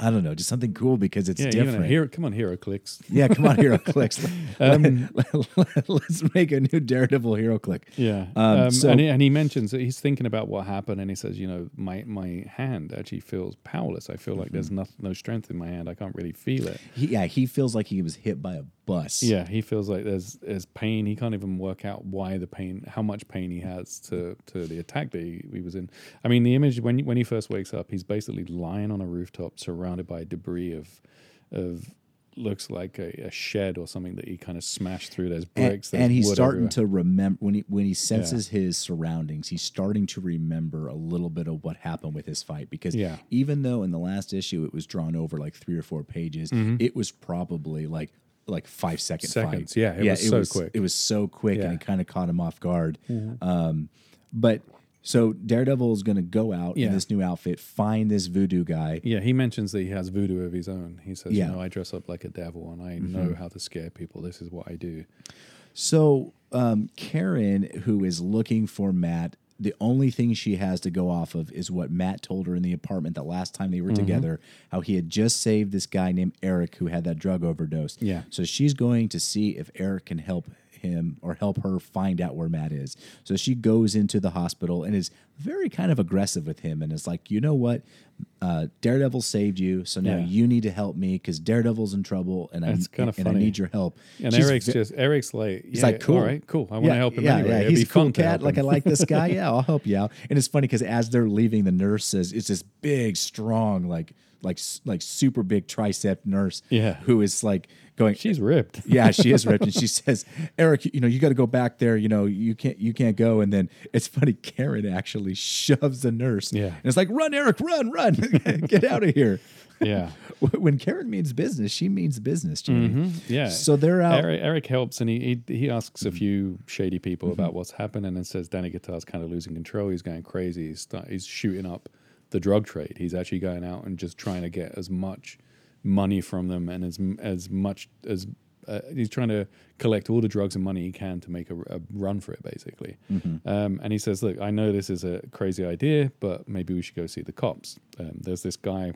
I don't know, just something cool because it's yeah, different. hero. Come on, HeroClix. yeah, come on, HeroClix. Let Um, me- let's make a new Daredevil Hero Click. Yeah, Um, um, so- and, he, and he mentions that he's thinking about what happened, and he says, you know, my my hand actually feels powerless. I feel like there's Mm-hmm. no, no strength in my hand. I can't really feel it. He, yeah, he feels like he was hit by a bus. Yeah, he feels like there's there's pain. He can't even work out why the pain, how much pain he has to to the attack that he, he was in. I mean, the image when when he first wakes up, he's basically lying on a rooftop, surrounded by debris of of looks like a, a shed or something that he kind of smashed through. There's and, bricks, there's and he's starting everywhere. to remember when he when he senses his surroundings he's starting to remember a little bit of what happened with his fight because Yeah. even though in the last issue it was drawn over like three or four pages mm-hmm. it was probably like like five second Mm-hmm. Seconds, fight yeah, it was so quick. it was so quick Yeah. Mm-hmm. and it kind of caught him off guard um, but so daredevil is going to go out Yeah. in this new outfit find this voodoo guy Yeah, he mentions that he has voodoo of his own. He says, Yeah. Mm-hmm. you know, I dress up like a devil and I know how to scare people. This is what I do. So um, Karen, who is looking for Matt, the only thing she has to go off of is what Matt told her in the apartment the last time they were Mm-hmm. together. How he had just saved this guy named Eric who had that drug overdose. Yeah. So she's going to see if Eric can help him or help her find out where Matt is. So she goes into the hospital and is very kind of aggressive with him and is like, you know what? Uh, Daredevil saved you, so now Yeah. you need to help me because Daredevil's in trouble and I That's kinda and I need your help. And She's Eric's just Eric's like, He's yeah, like, cool. all right, cool. I want to help him anyway. It'd He's be a cool fun cat. Like I like this guy. Yeah, I'll help you out. And it's funny because as they're leaving, the nurse says it's this big, strong, like like like super big tricep nurse. Yeah. who is like going. She's ripped. yeah, she is ripped, and she says, "Eric, you know, you got to go back there. You know, you can't, you can't go." And then it's funny. Karen actually shoves the nurse. Yeah. and it's like, "Run, Eric, run, run, get out of here." Yeah. When Karen means business, she means business. Mhm. Yeah. So they're out. Eric, Eric helps and he, he he asks Mm-hmm. a few shady people about what's happened and then says Danny Guitar's kind of losing control. He's going crazy. He's, start, he's shooting up the drug trade. He's actually going out and just trying to get as much money from them and as as much as uh, he's trying to collect all the drugs and money he can to make a, a run for it, basically. Mm-hmm. Um, and he says, "Look, I know this is a crazy idea, but maybe we should go see the cops." Um, there's this guy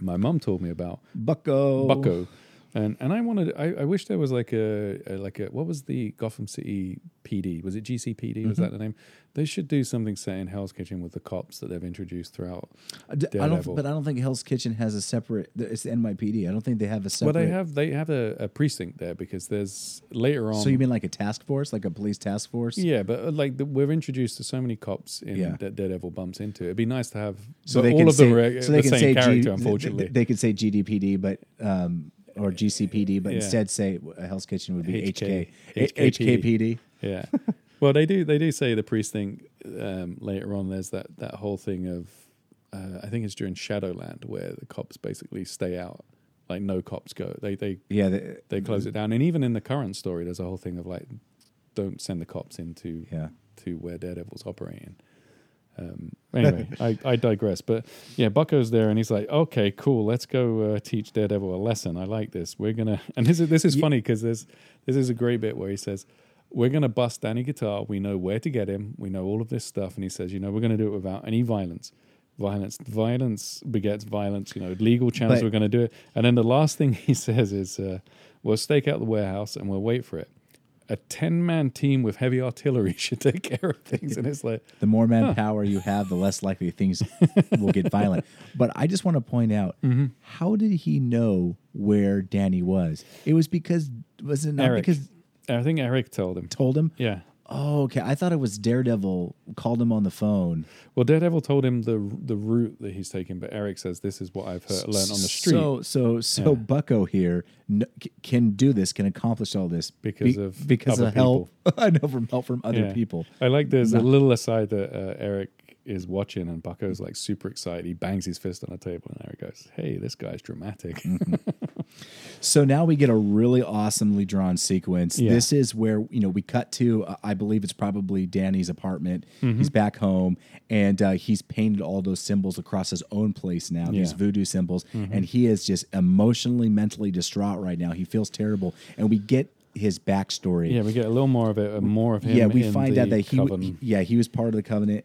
my mum told me about, Bucko. Bucko. And and I wanted I, I wish there was like a, a like a what was the Gotham City PD was it GCPD was Mm-hmm. that the name they should do something say in Hell's Kitchen with the cops that they've introduced throughout I d- I don't, but I don't think Hell's Kitchen has a separate. It's the NYPD. I don't think they have a separate. well they have they have a, a precinct there because there's later on So you mean like a task force, like a police task force? yeah but uh, like the, we're introduced to so many cops in Yeah. that Daredevil bumps into it'd be nice to have So they all of say, them are so they the can same say character G, unfortunately They, they could say GDPD, but um, or GCPD, but Yeah. instead say Hell's Kitchen would be HK. HK, HKPD. HKPD. Yeah. well, they do. They do say the precinct um, later on. There's that that whole thing of, uh, I think it's during Shadowland where the cops basically stay out, like no cops go. They they Yeah, the, they close it down. And even in the current story, there's a whole thing of like, don't send the cops into yeah. to where Daredevil's operating. Um, anyway, I, I digress. But yeah, Bucko's there, and he's like, "Okay, cool, let's go uh, teach Daredevil a lesson. I like this. We're gonna." And this is this is Ye- funny because there's this is a great bit where he says, "We're gonna bust Danny Guitar. We know where to get him. We know all of this stuff." And he says, "You know, we're gonna do it without any violence." Violence, violence begets violence. You know, legal channels. But- we're going to do it, and then the last thing he says is, uh, "We'll stake out the warehouse and we'll wait for it." A ten-man team with heavy artillery should take care of things, and it's like, The more manpower you have, the less likely things will get violent. But I just want to point out, Mm-hmm. how did he know where Danny was? It was because was it not Eric. because I think Eric told him. told him? Yeah. Oh, okay. I thought it was Daredevil called him on the phone. Well, Daredevil told him the the route that he's taking, but Eric says this is what I've heard, learned on the street So, so, so Yeah. Bucko here c- can do this, can accomplish all this Because of because other of help. I know from help from other Yeah. people. I like there's a little aside that uh, Eric is watching, and Bucko's like super excited. He bangs his fist on the table, and there he goes, "Hey, this guy's dramatic." So now we get a really awesomely drawn sequence. Yeah. This is where you know we cut to. uh, I believe it's probably Danny's apartment. Mm-hmm. He's back home, and uh, he's painted all those symbols across his own place now. These Yeah. Mm-hmm. voodoo symbols, and he is just emotionally, mentally distraught right now. He feels terrible, and we get his backstory. yeah, we get a little more of it, uh, more of him. yeah, we in find out that he, coven. yeah, he was part of the covenant,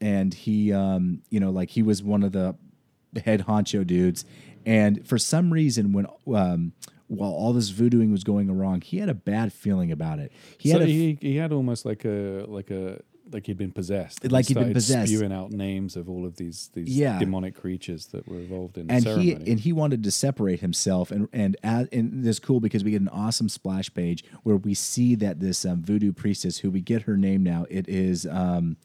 and he, um, you know, like he was one of the head honcho dudes, and for some reason, when um, while all this voodooing was going wrong, he had a bad feeling about it. He so had a, he he had almost like a like a like he'd been possessed, Like he'd been possessed. spewing out names of all of these these Yeah. demonic creatures that were involved in the and ceremony. he and he wanted to separate himself and and as, and this is cool because we get an awesome splash page where we see that this um, voodoo priestess who we get her name now it is um,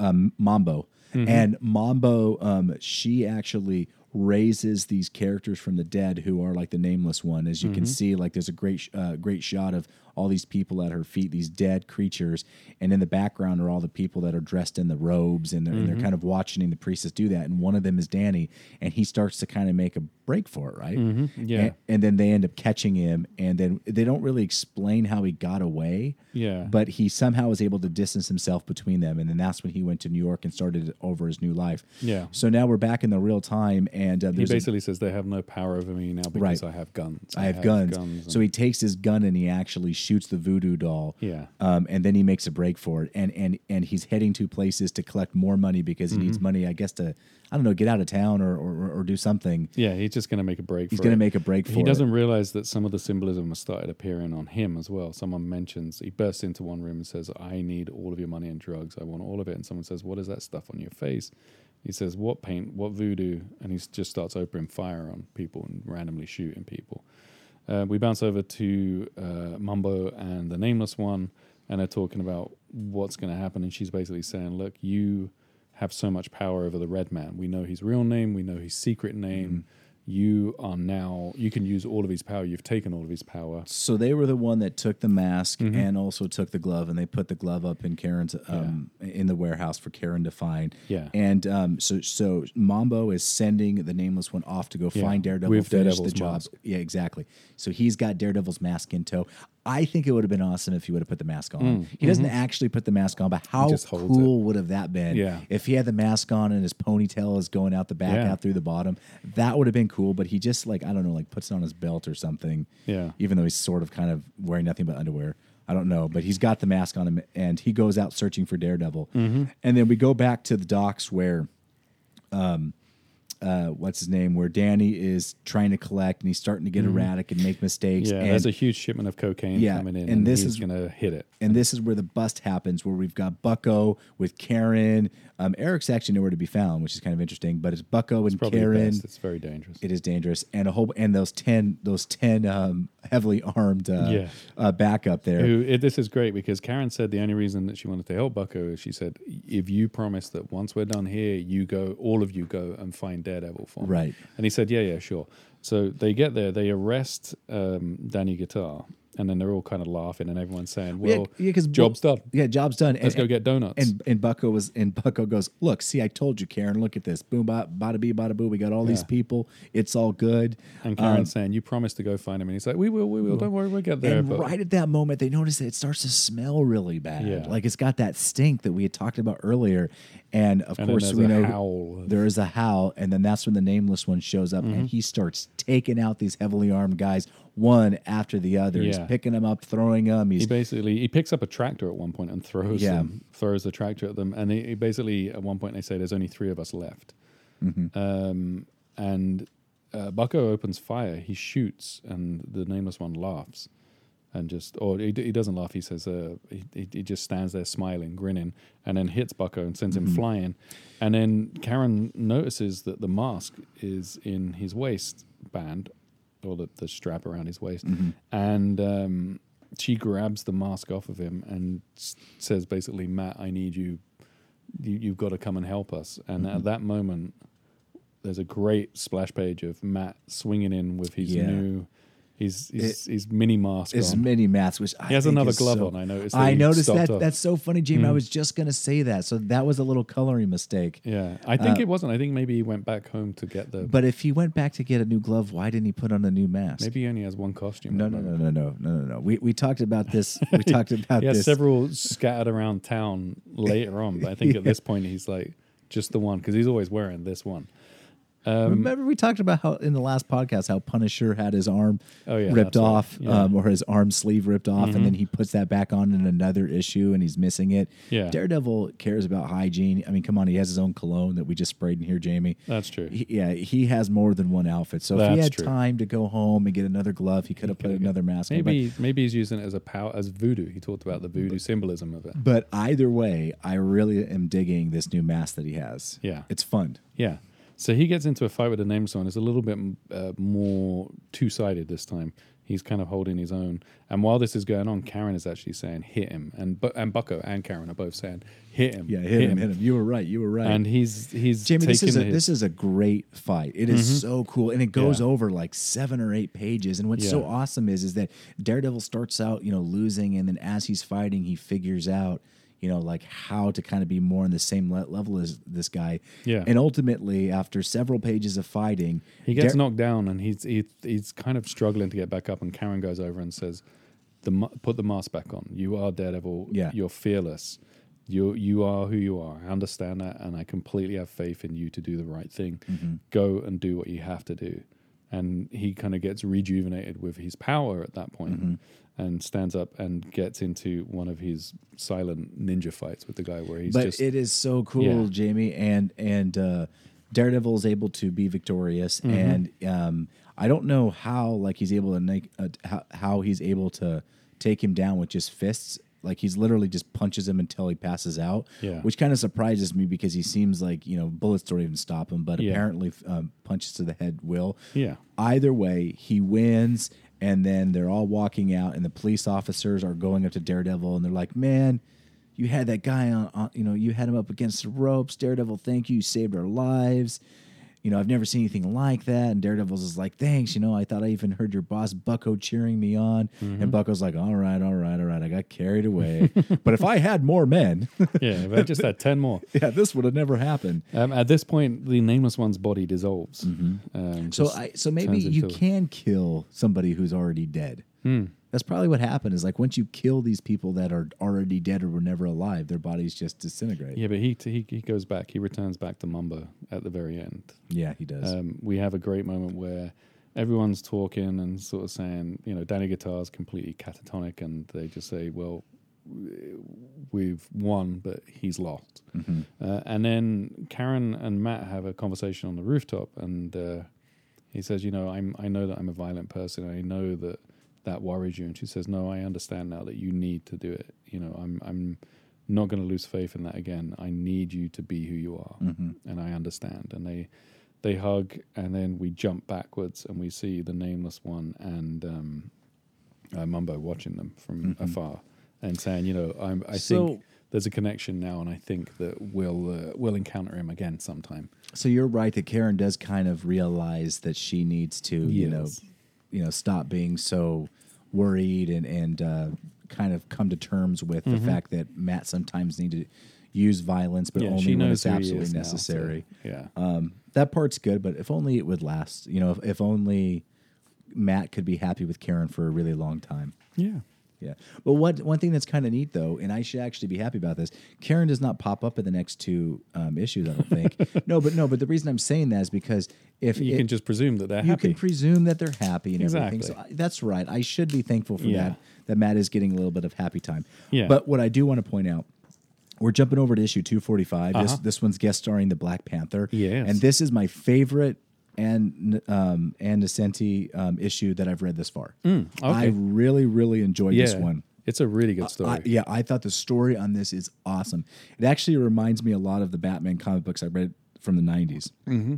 um, Mambo Mm-hmm. and Mambo um, she actually raises these characters from the dead who are like the nameless one as you can Mm-hmm. see like there's a great uh, great shot of all these people at her feet these dead creatures and in the background are all the people that are dressed in the robes and they're, Mm-hmm. they're kind of watching the priestess do that and one of them is Danny and he starts to kind of make a break for it right Mm-hmm. Yeah. and, and then they end up catching him and then they don't really explain how he got away Yeah. but he somehow was able to distance himself between them and then that's when he went to New York and started over his new life Yeah. so now we're back in the real time and uh, he there's a- basically says they have no power over me now because Right. I have guns. I have guns. and- So he takes his gun and he actually shoots the voodoo doll. Yeah. Um, and then he makes a break for it. And and and he's heading to places to collect more money because he Mm-hmm. needs money, I guess, to I don't know, get out of town or or, or do something. yeah, he's just going to make a break. He's for going to it. make a break for it. He doesn't realize that some of the symbolism has started appearing on him as well. Someone mentions he bursts into one room and says, "I need all of your money and drugs. I want all of it." And someone says, "What is that stuff on your face?" He says, "What paint? What voodoo?" And he just starts opening fire on people and randomly shooting people. Uh, we bounce over to uh, Mumbo and the Nameless One, and they're talking about what's going to happen. And she's basically saying, "Look, you have so much power over the Red Man. We know his real name. We know his secret name. You are now. You can use all of his power. You've taken all of his power. So they were the one that took the mask Mm-hmm. and also took the glove, and they put the glove up in Karen's um, in the warehouse for Karen to find. Yeah. And um, so so Mambo is sending the nameless one off to go Yeah, find Daredevil, with finish Daredevil's the job. mask. Yeah, exactly. So he's got Daredevil's mask in tow. I think it would have been awesome if he would have put the mask on. He doesn't actually put the mask on, but how Mm, cool would have that been? Yeah. If he had the mask on and his ponytail is going out the back, Yeah. out through the bottom, that would have been cool. But he just like I don't know, like puts it on his belt or something. Yeah. Even though he's sort of kind of wearing nothing but underwear. I don't know, but he's got the mask on him, and he goes out searching for Daredevil. Mm-hmm. And then we go back to the docks where uh, what's his name, where Danny is trying to collect and he's starting to get erratic and make mistakes. Mm-hmm. Yeah, and, there's a huge shipment of cocaine Yeah, coming in, and and, this he's is- going to hit it. and this is where the bust happens, where we've got Bucko with Karen. Um, Eric's actually nowhere to be found, which is kind of interesting. But it's Bucko and Karen. It's very dangerous. It is dangerous, and a whole and those ten those ten um, heavily armed uh, Yeah. uh, backup there. Who, it, this is great because Karen said the only reason that she wanted to help Bucko is she said, if you promise that once we're done here, you go, all of you go and find Daredevil for me. Right. And he said, yeah, yeah, sure. So they get there, they arrest um, Danny Guitar, and then they're all kind of laughing, and everyone's saying, "Well, Yeah, yeah, job's done. Yeah, job's done. Let's go get donuts. And and Bucko was and Bucko goes, look, see, I told you, Karen. Look at this, boom, ba, bada bee, bada boo. We got all these people. It's all good. And Karen's Um, saying, "You promised to go find him," and he's like, "We will, we will. Don't worry, we'll get there." and but right at that moment, they notice that it starts to smell really bad. Yeah. Like it's got that stink that we had talked about earlier. And of And course, we know howl. there is a howl, and then that's when the nameless one shows up, Mm-hmm. and he starts taking out these heavily armed guys one after the other. He's picking them up, throwing them. He's he basically he picks up a tractor at one point and throws Yeah. them, throws the tractor at them, and he, basically at one point they say there's only three of us left, Mm-hmm. um, and uh, Bucko opens fire. He shoots, and the nameless one laughs, and just or he, he doesn't laugh. He says uh, he, he just stands there smiling, grinning, and then hits Bucko and sends him flying, and then Karen notices that the mask is in his waistband or the, the strap around his waist, and um, she grabs the mask off of him and s- says basically, "Matt, I need you. you you've got to come and help us." And at that moment, there's a great splash page of Matt swinging in with his Yeah. new, his his, his mini mask his on. mini mask, which I He has another glove so- on. I noticed. that I noticed that. That's so funny, Jamie. I Mm. was just gonna say that. So that was a little coloring mistake. yeah. I think Uh, it wasn't. I think maybe he went back home to get the. But if he went back to get a new glove, why didn't he put on a new mask? maybe he only has one costume. No, no, no, no, no, no, no, no. We we talked about this. We talked about He has this. several scattered around town later on, but I think at this point he's like just the one because he's always wearing this one. Um, Remember we talked about how in the last podcast how Punisher had his arm Oh, yeah, ripped that's right. off Yeah. Mm-hmm. um, or his arm sleeve ripped off, and then he puts that back on in another issue, and he's missing it. Yeah. Daredevil cares about hygiene. I mean, come on, he has his own cologne that we just sprayed in here, Jamie. That's true. He, yeah, he has more than one outfit. So if he had true. time to go home and get another glove, he could have put another mask on. But, Maybe maybe he's using it as a power as voodoo. He talked about the voodoo symbolism of it. but either way, I really am digging this new mask that he has. Yeah. it's fun. Yeah. So he gets into a fight with the nameless one. It's a little bit uh, more two sided this time. He's kind of holding his own. And while this is going on, Karen is actually saying, hit him. And, Bu- and Bucko and Karen are both saying, hit him. Yeah, hit, him, hit him. You were right. You were right. And he's he's Jamie, this is a, his- Mm-hmm. this is a great fight. It is so cool, and it goes Yeah. over like seven or eight pages. And what's so awesome is is that Daredevil starts out, you know, losing, and then as he's fighting, he figures out, you know, like how to kind of be more on the same le- level as this guy. Yeah. And ultimately, after several pages of fighting, He gets Dare- knocked down and he's he, he's kind of struggling to get back up. And Karen goes over and says, "The put the mask back on. You are Daredevil. Yeah. you're fearless. You you are who you are. I understand that, and I completely have faith in you to do the right thing. Mm-hmm. Go and do what you have to do." And he kind of gets rejuvenated with his power at that point Mm-hmm. And stands up and gets into one of his silent ninja fights with the guy where he's but just it is so cool, Yeah. Jamie, and and uh, Daredevil is able to be victorious, Mm-hmm. and um, I don't know how like he's able to make uh, how, how he's able to take him down with just fists. Like he's literally just punches him until he passes out, Yeah. which kind of surprises me because he seems like you know bullets don't even stop him, but Yeah. apparently um, punches to the head will. yeah Either way, he wins, and then they're all walking out, and the police officers are going up to Daredevil, and they're like, "Man, you had that guy on, on you know, you had him up against the ropes. Daredevil, thank you, you saved our lives. You know, I've never seen anything like that." And Daredevil's is like, "Thanks, you know, I thought I even heard your boss Bucko cheering me on." And Bucko's like, "All right, all right, all right, I got carried away. but if I had more men, yeah. If I just had ten more. yeah, this would have never happened." Um, at this point, the nameless one's body dissolves. Um, Mm-hmm. So I so maybe you can kill somebody who's already dead. That's probably what happened. Is like once you kill these people that are already dead or were never alive, their bodies just disintegrate. Yeah, but he he he goes back. He returns back to Mumba at the very end. Yeah, he does. Um, we have a great moment where everyone's talking and sort of saying, you know, Danny Guitar's completely catatonic, and they just say, "Well, we've won, but he's lost." Mhm. Uh, and then Karen and Matt have a conversation on the rooftop, and uh, he says, "You know, I'm I know that I'm a violent person. I know that that worries you." And she says, "No, I understand now that you need to do it. You know, I'm I'm not going to lose faith in that again. I need you to be who you are, Mhm. and I understand." And they they hug, and then we jump backwards, and we see the nameless one and um, uh, Mumbo watching them from Mhm. afar and saying, "You know, I'm, I So- think." There's a connection now, and I think that we'll uh, we'll encounter him again sometime. So you're right that Karen does kind of realize that she needs to, you know, Yes. You know, stop being so worried and and uh, kind of come to terms with the fact that Matt sometimes need to use violence, but Mm-hmm. yeah, only when it's absolutely is now, so, necessary. yeah, Um, that part's good, but if only it would last. You know, if, if only Matt could be happy with Karen for a really long time. yeah, Yeah. But what one thing that's kind of neat though, and I should actually be happy about this. Karen does not pop up in the next two um, issues. I don't think. no, but no, but the reason I'm saying that is because if you it- can just presume that they're you happy. can presume that they're happy and everything. So I, that's right. I should be thankful for Yeah. that. That Matt is getting a little bit of happy time. Yeah. But what I do want to point out. We're jumping over to issue 245. This, Uh-huh. this one's guest starring the Black Panther. Yes. And this is my favorite and um, and Nocenti um, issue that I've read this far. I Mm, okay. really, really enjoyed yeah, this one. it's a really good story. I, yeah, I thought the story on this is awesome. It actually reminds me a lot of the Batman comic books I read from the 90s. Mm-hmm.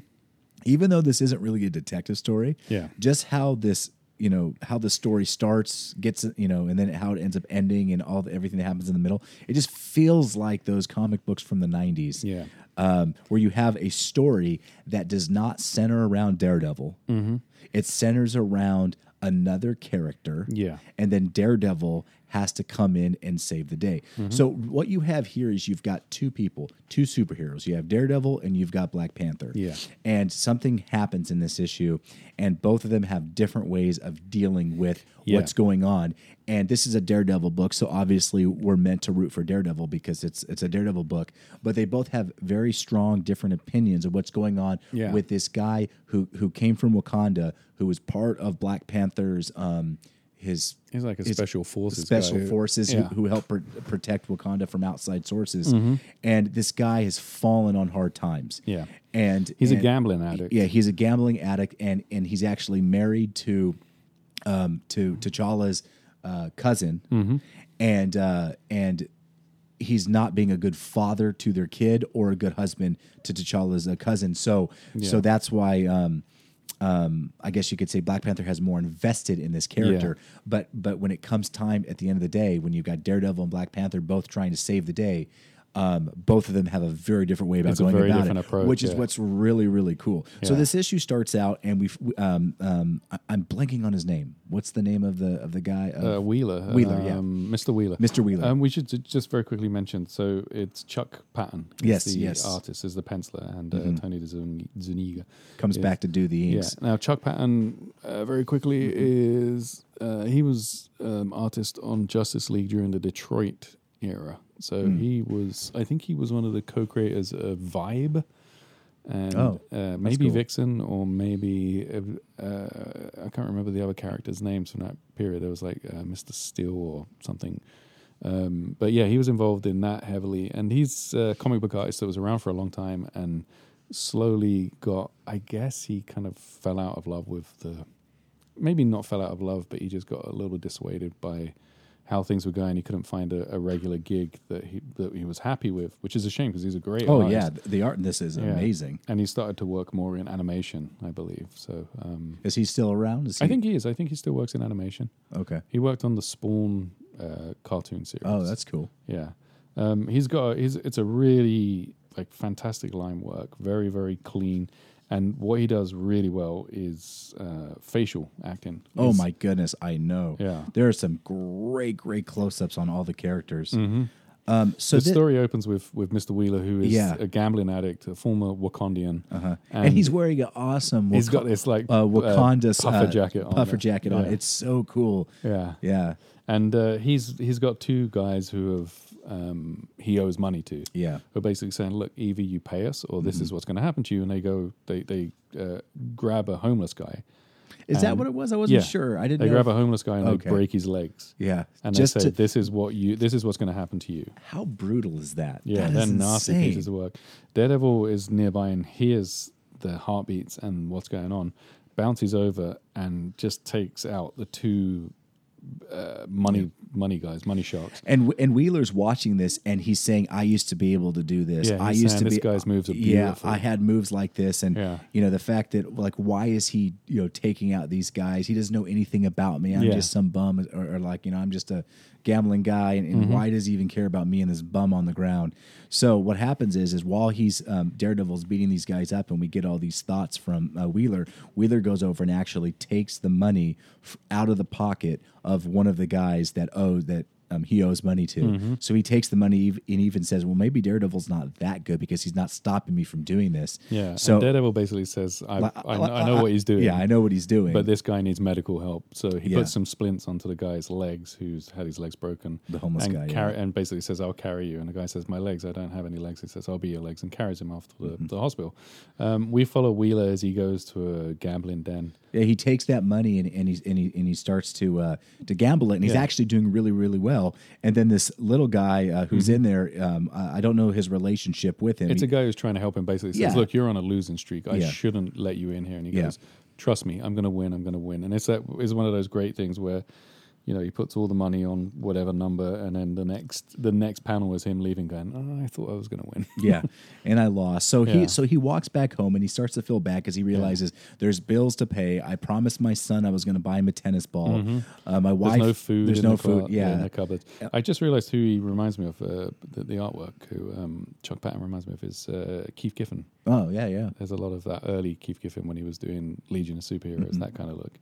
Even though this isn't really a detective story, Yeah. just how this, you know, how the story starts, gets, you know, and then how it ends up ending and all the, everything that happens in the middle, it just feels like those comic books from the 90s. Yeah. Um, where you have a story that does not center around Daredevil. Mm-hmm. It centers around another character Yeah. and then Daredevil has to come in and save the day. Mm-hmm. So what you have here is you've got two people, two superheroes. You have Daredevil and you've got Black Panther. Yeah. And something happens in this issue and both of them have different ways of dealing with Yeah. what's going on. And this is a Daredevil book, so obviously we're meant to root for Daredevil because it's it's a Daredevil book, but they both have very strong different opinions of what's going on Yeah. with this guy who who came from Wakanda, who was part of Black Panther's um his He's like a his special forces special guy who- forces yeah. Mm-hmm. who, who help pr- protect Wakanda from outside sources. And this guy has fallen on hard times. Yeah. and He's a gambling addict. Yeah, he's a gambling addict, and and he's actually married to um to T'Challa's uh, cousin, Mm-hmm. and uh, and he's not being a good father to their kid or a good husband to T'Challa's uh, cousin. So so that's why um, um, I guess you could say Black Panther has more invested in this character. But but when it comes time at the end of the day, when you've got Daredevil and Black Panther both trying to save the day. Um, both of them have a very different way about It's going very about different it, approach, which is yeah. what's really really cool. So this issue starts out, and we've um, um, I'm blanking on his name. What's the name of the of the guy? Uh, Wheeler. Wheeler, yeah. um, Mr. Wheeler. Mr. Wheeler. Um, we should just very quickly mention. So it's Chuck Patton. Yes, the yes. Mm-hmm. Artist is the penciler, and uh, Tony Zun- Zuniga comes is- back to do the Yeah. inks. Now Chuck Patton, uh, very quickly, Mm-hmm. is uh, he was um, artist on Justice League during the Detroit era. So Hmm. he was, I think he was one of the co-creators of Vibe, and Oh, uh, maybe cool. Vixen, or maybe uh, uh, I can't remember the other characters' names from that period. There was like uh, Mister Steel or something. Um, but yeah, he was involved in that heavily, and he's a comic book artist that was around for a long time, and slowly got. I guess he kind of fell out of love with the. Maybe not fell out of love, but he just got a little dissuaded by how things were going. He couldn't find a, a regular gig that he that he was happy with, which is a shame because he's a great. Oh artist. yeah, the art in this is Yeah. amazing. And he started to work more in animation, I believe. So um, Is he still around? Is he, I think he is. I think he still works in animation. Okay. He worked on the Spawn uh, cartoon series. Oh, that's cool. Yeah, um, he's got. He's, it's a really like fantastic line work. Very very clean. And what he does really well is uh, facial acting. Oh He's- my goodness, I know. Yeah. There are some great, great close-ups on all the characters. Mm-hmm. Um, so the thi- story opens with with Mr. Wheeler, who is Yeah. a gambling addict, a former Wakandian, uh-huh. and, he's wearing an awesome. he's Waka- got this like uh, Wakanda puffer uh, jacket on. Puffer jacket on. Yeah. It's so cool. yeah, Yeah, and uh, he's he's got two guys who have um, he owes money to. yeah. Who are basically saying, "Look, either you pay us, or Mm-hmm. this is what's going to happen to you." And they go, they they uh, grab a homeless guy. Is that what it was? I wasn't yeah. sure. I didn't They grab if- a homeless guy and Okay. they break his legs. yeah, And just they say, to, "This is what you. This is what's going to happen to you." how brutal is that? Yeah, That they're is nasty insane. pieces of work. Daredevil is nearby and hears the heartbeats and what's going on, bounces over and just takes out the two uh, money money guys, money sharks. And and Wheeler's watching this, and he's saying, "I used to be able to do this. Yeah, I used saying, to "This be." guy's moves are Yeah. I had moves like this, and Yeah. you know the fact that like, why is he you know taking out these guys? He doesn't know anything about me. I'm Yeah. just some bum, or, or like you know, I'm just a gambling guy, and, Mm-hmm. why does he even care about me and this bum on the ground? So what happens is, is while he's um, Daredevil's beating these guys up, and we get all these thoughts from uh, Wheeler, Wheeler goes over and actually takes the money f- out of the pocket of one of the guys that owe that um, he owes money to. Mm-hmm. So he takes the money and even says, "Well, maybe Daredevil's not that good because he's not stopping me from doing this." Yeah. So Daredevil basically says, I, Like, I, know, I know what he's doing. Yeah, I know what he's doing. But this guy needs medical help, so he Yeah. puts some splints onto the guy's legs, who's had his legs broken. The homeless and guy, yeah. and basically says, "I'll carry you." And the guy says, "My legs, I don't have any legs." He says, "I'll be your legs," and carries him off to the, Mm-hmm. the hospital. Um, we follow Wheeler as he goes to a gambling den. Yeah, he takes that money and, and he's and he and he starts to uh, to gamble it, and he's Yeah. actually doing really really well. And then this little guy uh, who's in there, um, I don't know his relationship with him. Mm-hmm. It's a guy who's trying to help him. Basically, says, Yeah. "Look, you're on a losing streak. I Yeah. shouldn't let you in here." And he Yeah. goes, "Trust me, I'm going to win. I'm going to win." And it's that is one of those great things where. You know, he puts all the money on whatever number, and then the next the next panel is him leaving, going, "Oh, I thought I was going to win." yeah, and I lost. So he Yeah. so he walks back home and he starts to feel bad because he realizes there's bills to pay. I promised my son I was going to buy him a tennis ball. Uh, my wife, Mm-hmm. There's no food. There's in no the food. Yeah. in the cupboard. I just realized who he reminds me of. Uh, the, the artwork. Who um, Chuck Patton reminds me of is uh, Keith Giffen. oh yeah, yeah. There's a lot of that early Keith Giffen when he was doing Legion of Superheroes. Mm-hmm. That kind of look.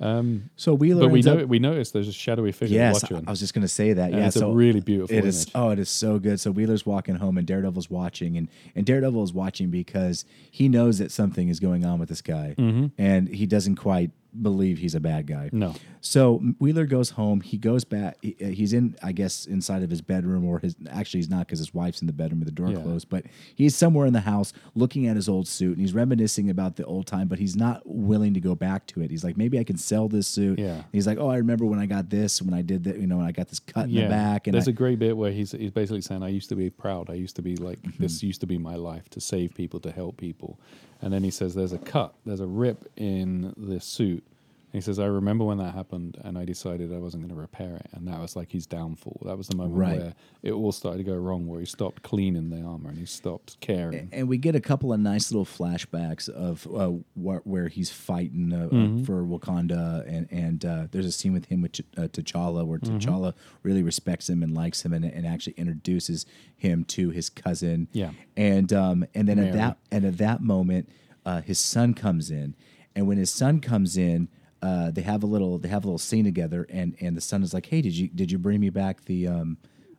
Um, So Wheeler, but we know up- we noticed there's a shadowy figure Yes, watching. I was just going to say that. and yeah, it's so a really beautiful It is. Oh, it is so good. So Wheeler's walking home, and Daredevil's watching, and and Daredevil is watching because he knows that something is going on with this guy, and he doesn't quite believe he's a bad guy. No. So Wheeler goes home. He goes back. he- uh, He's in, I guess, inside of his bedroom, or his. Actually, he's not because his wife's in the bedroom with the door Yeah. closed. But he's somewhere in the house, looking at his old suit, and he's reminiscing about the old time. But he's not willing to go back to it. He's like, maybe I can sell this suit. Yeah. He's like, oh, I remember when I got this, when I did that. You know, when I got this cut in the back, and there's I, a great bit where he's he's basically saying, "I used to be proud. I used to be like Mm-hmm. this. Used to be my life to save people, to help people." And then he says, "There's a cut. There's a rip in the suit." He says, "I remember when that happened, and I decided I wasn't going to repair it, and that was like his downfall. That was the moment Right. where it all started to go wrong, where he stopped cleaning the armor and he stopped caring." and we get a couple of nice little flashbacks of uh, wh- where he's fighting uh, Mm-hmm. uh, for Wakanda, and and uh, there's a scene with him with Ch- uh, T'Challa where Mm-hmm. T'Challa really respects him and likes him, and, and actually introduces him to his cousin. Yeah. and um, and then at that and at that moment, uh, his son comes in, and when his son comes in. Uh, they have a little. They have a little scene together, and and the son is like, "Hey, did you did you bring me back the um,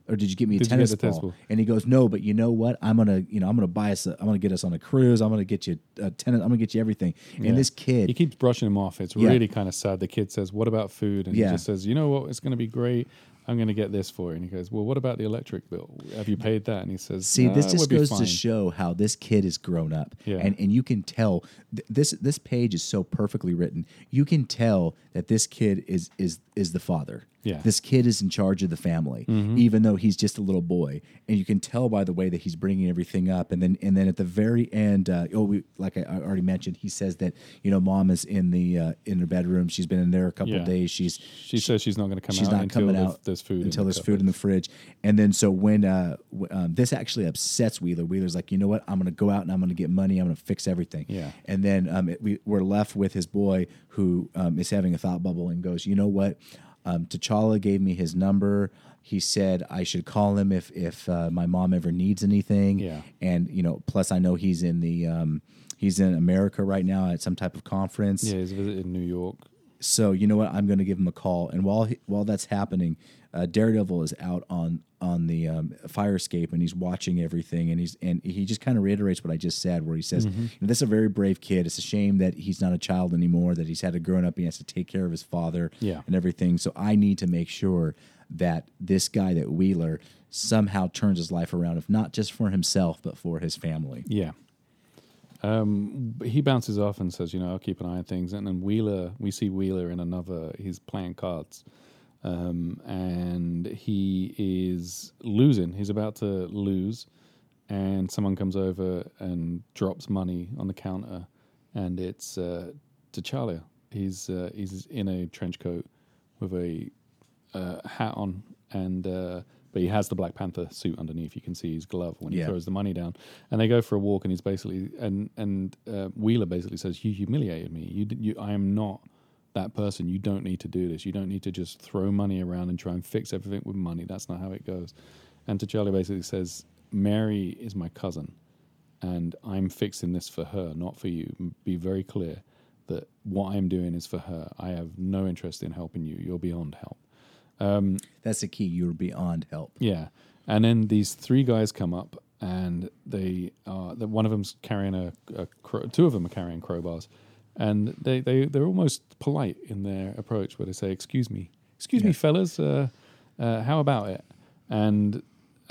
or did you get me a Did tennis ball?" tennis ball? And he goes, "No, but you know what? I'm gonna, you know, I'm gonna buy us. A, I'm gonna get us on a cruise. I'm gonna get you a tennis. I'm gonna get you everything." And Yeah. this kid, He keeps brushing him off. It's Yeah. really kind of sad. The kid says, "What about food?" And Yeah. he just says, "You know what? It's going to be great. I'm going to get this for you." And he goes, "Well, what about the electric bill? Have you paid that?" And he says, see, "Nah, this just goes to show how this kid is grown up, Yeah. and and you can tell th- this this page is so perfectly written. You can tell that this kid is is is the father. Yeah. Mm-hmm. This kid is in charge of the family, even though he's just a little boy, and you can tell by the way that he's bringing everything up. And then, and then at the very end, uh, oh, we, like I, already mentioned, he says that you know, mom is in the uh, in her bedroom. She's been in there a couple Yeah. of days. She's She says she's not going to come she's out not until coming out there's food until in the there's food in the fridge. And then so when uh, w- um, this actually upsets Wheeler, Wheeler's like, you know what? I'm going to go out and I'm going to get money. I'm going to fix everything. Yeah. And then um, it, we, we're left with his boy who um, is having a thought bubble and goes, you know what? Um, T'Challa gave me his number. He said I should call him if if uh, my mom ever needs anything. Yeah. And you know, plus I know he's in the um, he's in America right now at some type of conference. Yeah, he's visiting New York. So you know what? I'm going to give him a call. And while he, while that's happening, uh, Daredevil is out on on the um, fire escape and he's watching everything and he's and he just kind of reiterates what I just said, where he says, Mm-hmm. you "This is a very brave kid. It's a shame that he's not a child anymore. That he's had to grow up. He has to take care of his father, Yeah. and everything. So I need to make sure that this guy, that Wheeler, somehow turns his life around, if not just for himself, but for his family." Yeah. Um, he bounces off and says, you know, I'll keep an eye on things. And then Wheeler, we see Wheeler in another, he's playing cards. Um, and he is losing. He's about to lose. And someone comes over and drops money on the counter. And it's uh, T'Challa. He's, uh, he's in a trench coat with a uh, hat on, and uh, but he has the Black Panther suit underneath. You can see his glove when he Yeah. throws the money down, and they go for a walk. And he's basically and and uh, Wheeler basically says, "You humiliated me. You, you I am not that person. You don't need to do this. You don't need to just throw money around and try and fix everything with money. That's not how it goes." And T'Challa basically says, "Mary is my cousin." and I'm fixing this for her, not for you. Be very clear that what I'm doing is for her. I have no interest in helping you. You're beyond help. That's the key. You're beyond help. Yeah. And then these three guys come up, and they are. The, one of them's carrying a, a cro- two of them are carrying crowbars, and they they they're almost polite in their approach, where they say, "Excuse me, excuse me, Yeah. fellas, uh, uh, how about it?" And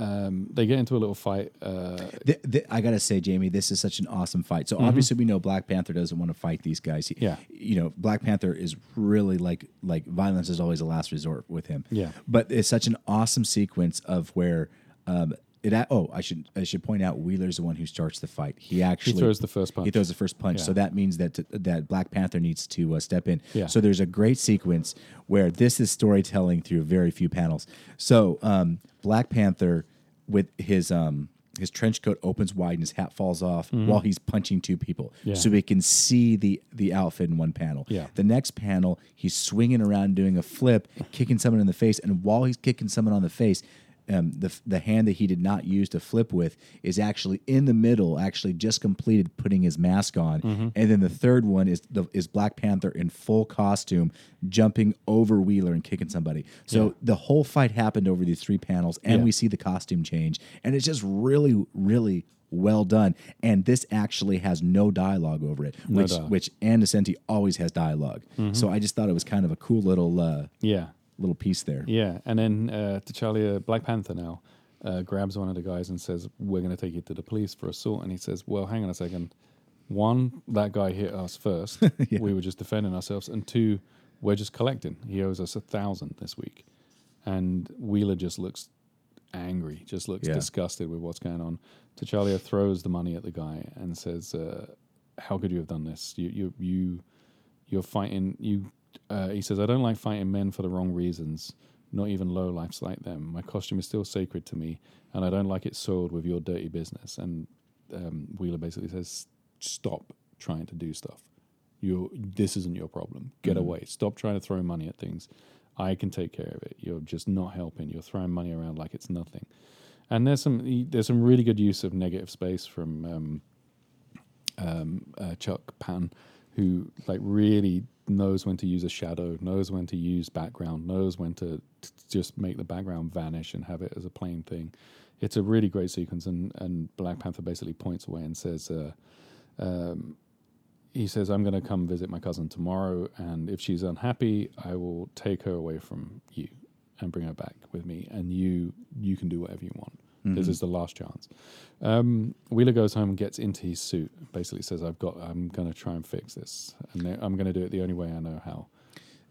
um, they get into a little fight. Uh, Th- th- I gotta say, Jamie, this is such an awesome fight. So obviously, we know Black Panther doesn't want to fight these guys. He- Mm-hmm. Yeah. you know, Black Panther is really like like violence is always a last resort with him. Yeah. but it's such an awesome sequence of where um, it. a- Oh, I should I should point out Wheeler's the one who starts the fight. He actually throws the first punch. He throws the first punch. Yeah. So that means that that Black Panther needs to uh, step in. Yeah. So there's a great sequence where this is storytelling through very few panels. So um, Black Panther with his um, his trench coat opens wide and his hat falls off while he's punching two people, Mm-hmm. Yeah. so we can see the the outfit in one panel. Yeah. The next panel, he's swinging around doing a flip, kicking someone in the face, and while he's kicking someone on the face. Um, the the hand that he did not use to flip with is actually in the middle, actually just completed putting his mask on, Mm-hmm. and then the third one is the is Black Panther in full costume, jumping over Wheeler and kicking somebody. So Yeah. the whole fight happened over these three panels, and Yeah. we see the costume change, and it's just really, really well done. And this actually has no dialogue over it, No which dialogue. which Ann Nocenti always has dialog So I just thought it was kind of a cool little uh, yeah. Little piece there. Yeah, and then uh, T'Challa, Black Panther now, uh, grabs one of the guys and says, "We're going to take you to the police for assault." And he says, "Well, hang on a second. One, that guy hit us first. We were just defending ourselves, and two, we're just collecting. He owes us a thousand this week." And Wheeler just looks angry, just looks Yeah. disgusted with what's going on. T'Challa throws the money at the guy and says, uh, "How could you have done this? You, you, you, you're fighting. You." Uh, he says, "I don't like fighting men for the wrong reasons. Not even low lifes like them. My costume is still sacred to me, and I don't like it soiled with your dirty business." And um, Wheeler basically says, "Stop trying to do stuff. You, this isn't your problem. Get away. Stop trying to throw money at things. I can take care of it. You're just not helping. You're throwing money around like it's nothing." And there's some there's some really good use of negative space from um, um, uh, Chuck Pan, who like really knows when to use a shadow, knows when to use background, knows when to just make the background vanish and have it as a plain thing. It's a really great sequence, and and Black Panther basically points away and says. Uh, um, he says, I'm going to come visit my cousin tomorrow, and if she's unhappy, I will take her away from you and bring her back with me, and you you can do whatever you want. This is the last chance. Um, Wheeler goes home and gets into his suit. Basically, says, "I've got. I'm going to try and fix this, and I'm going to do it the only way I know how."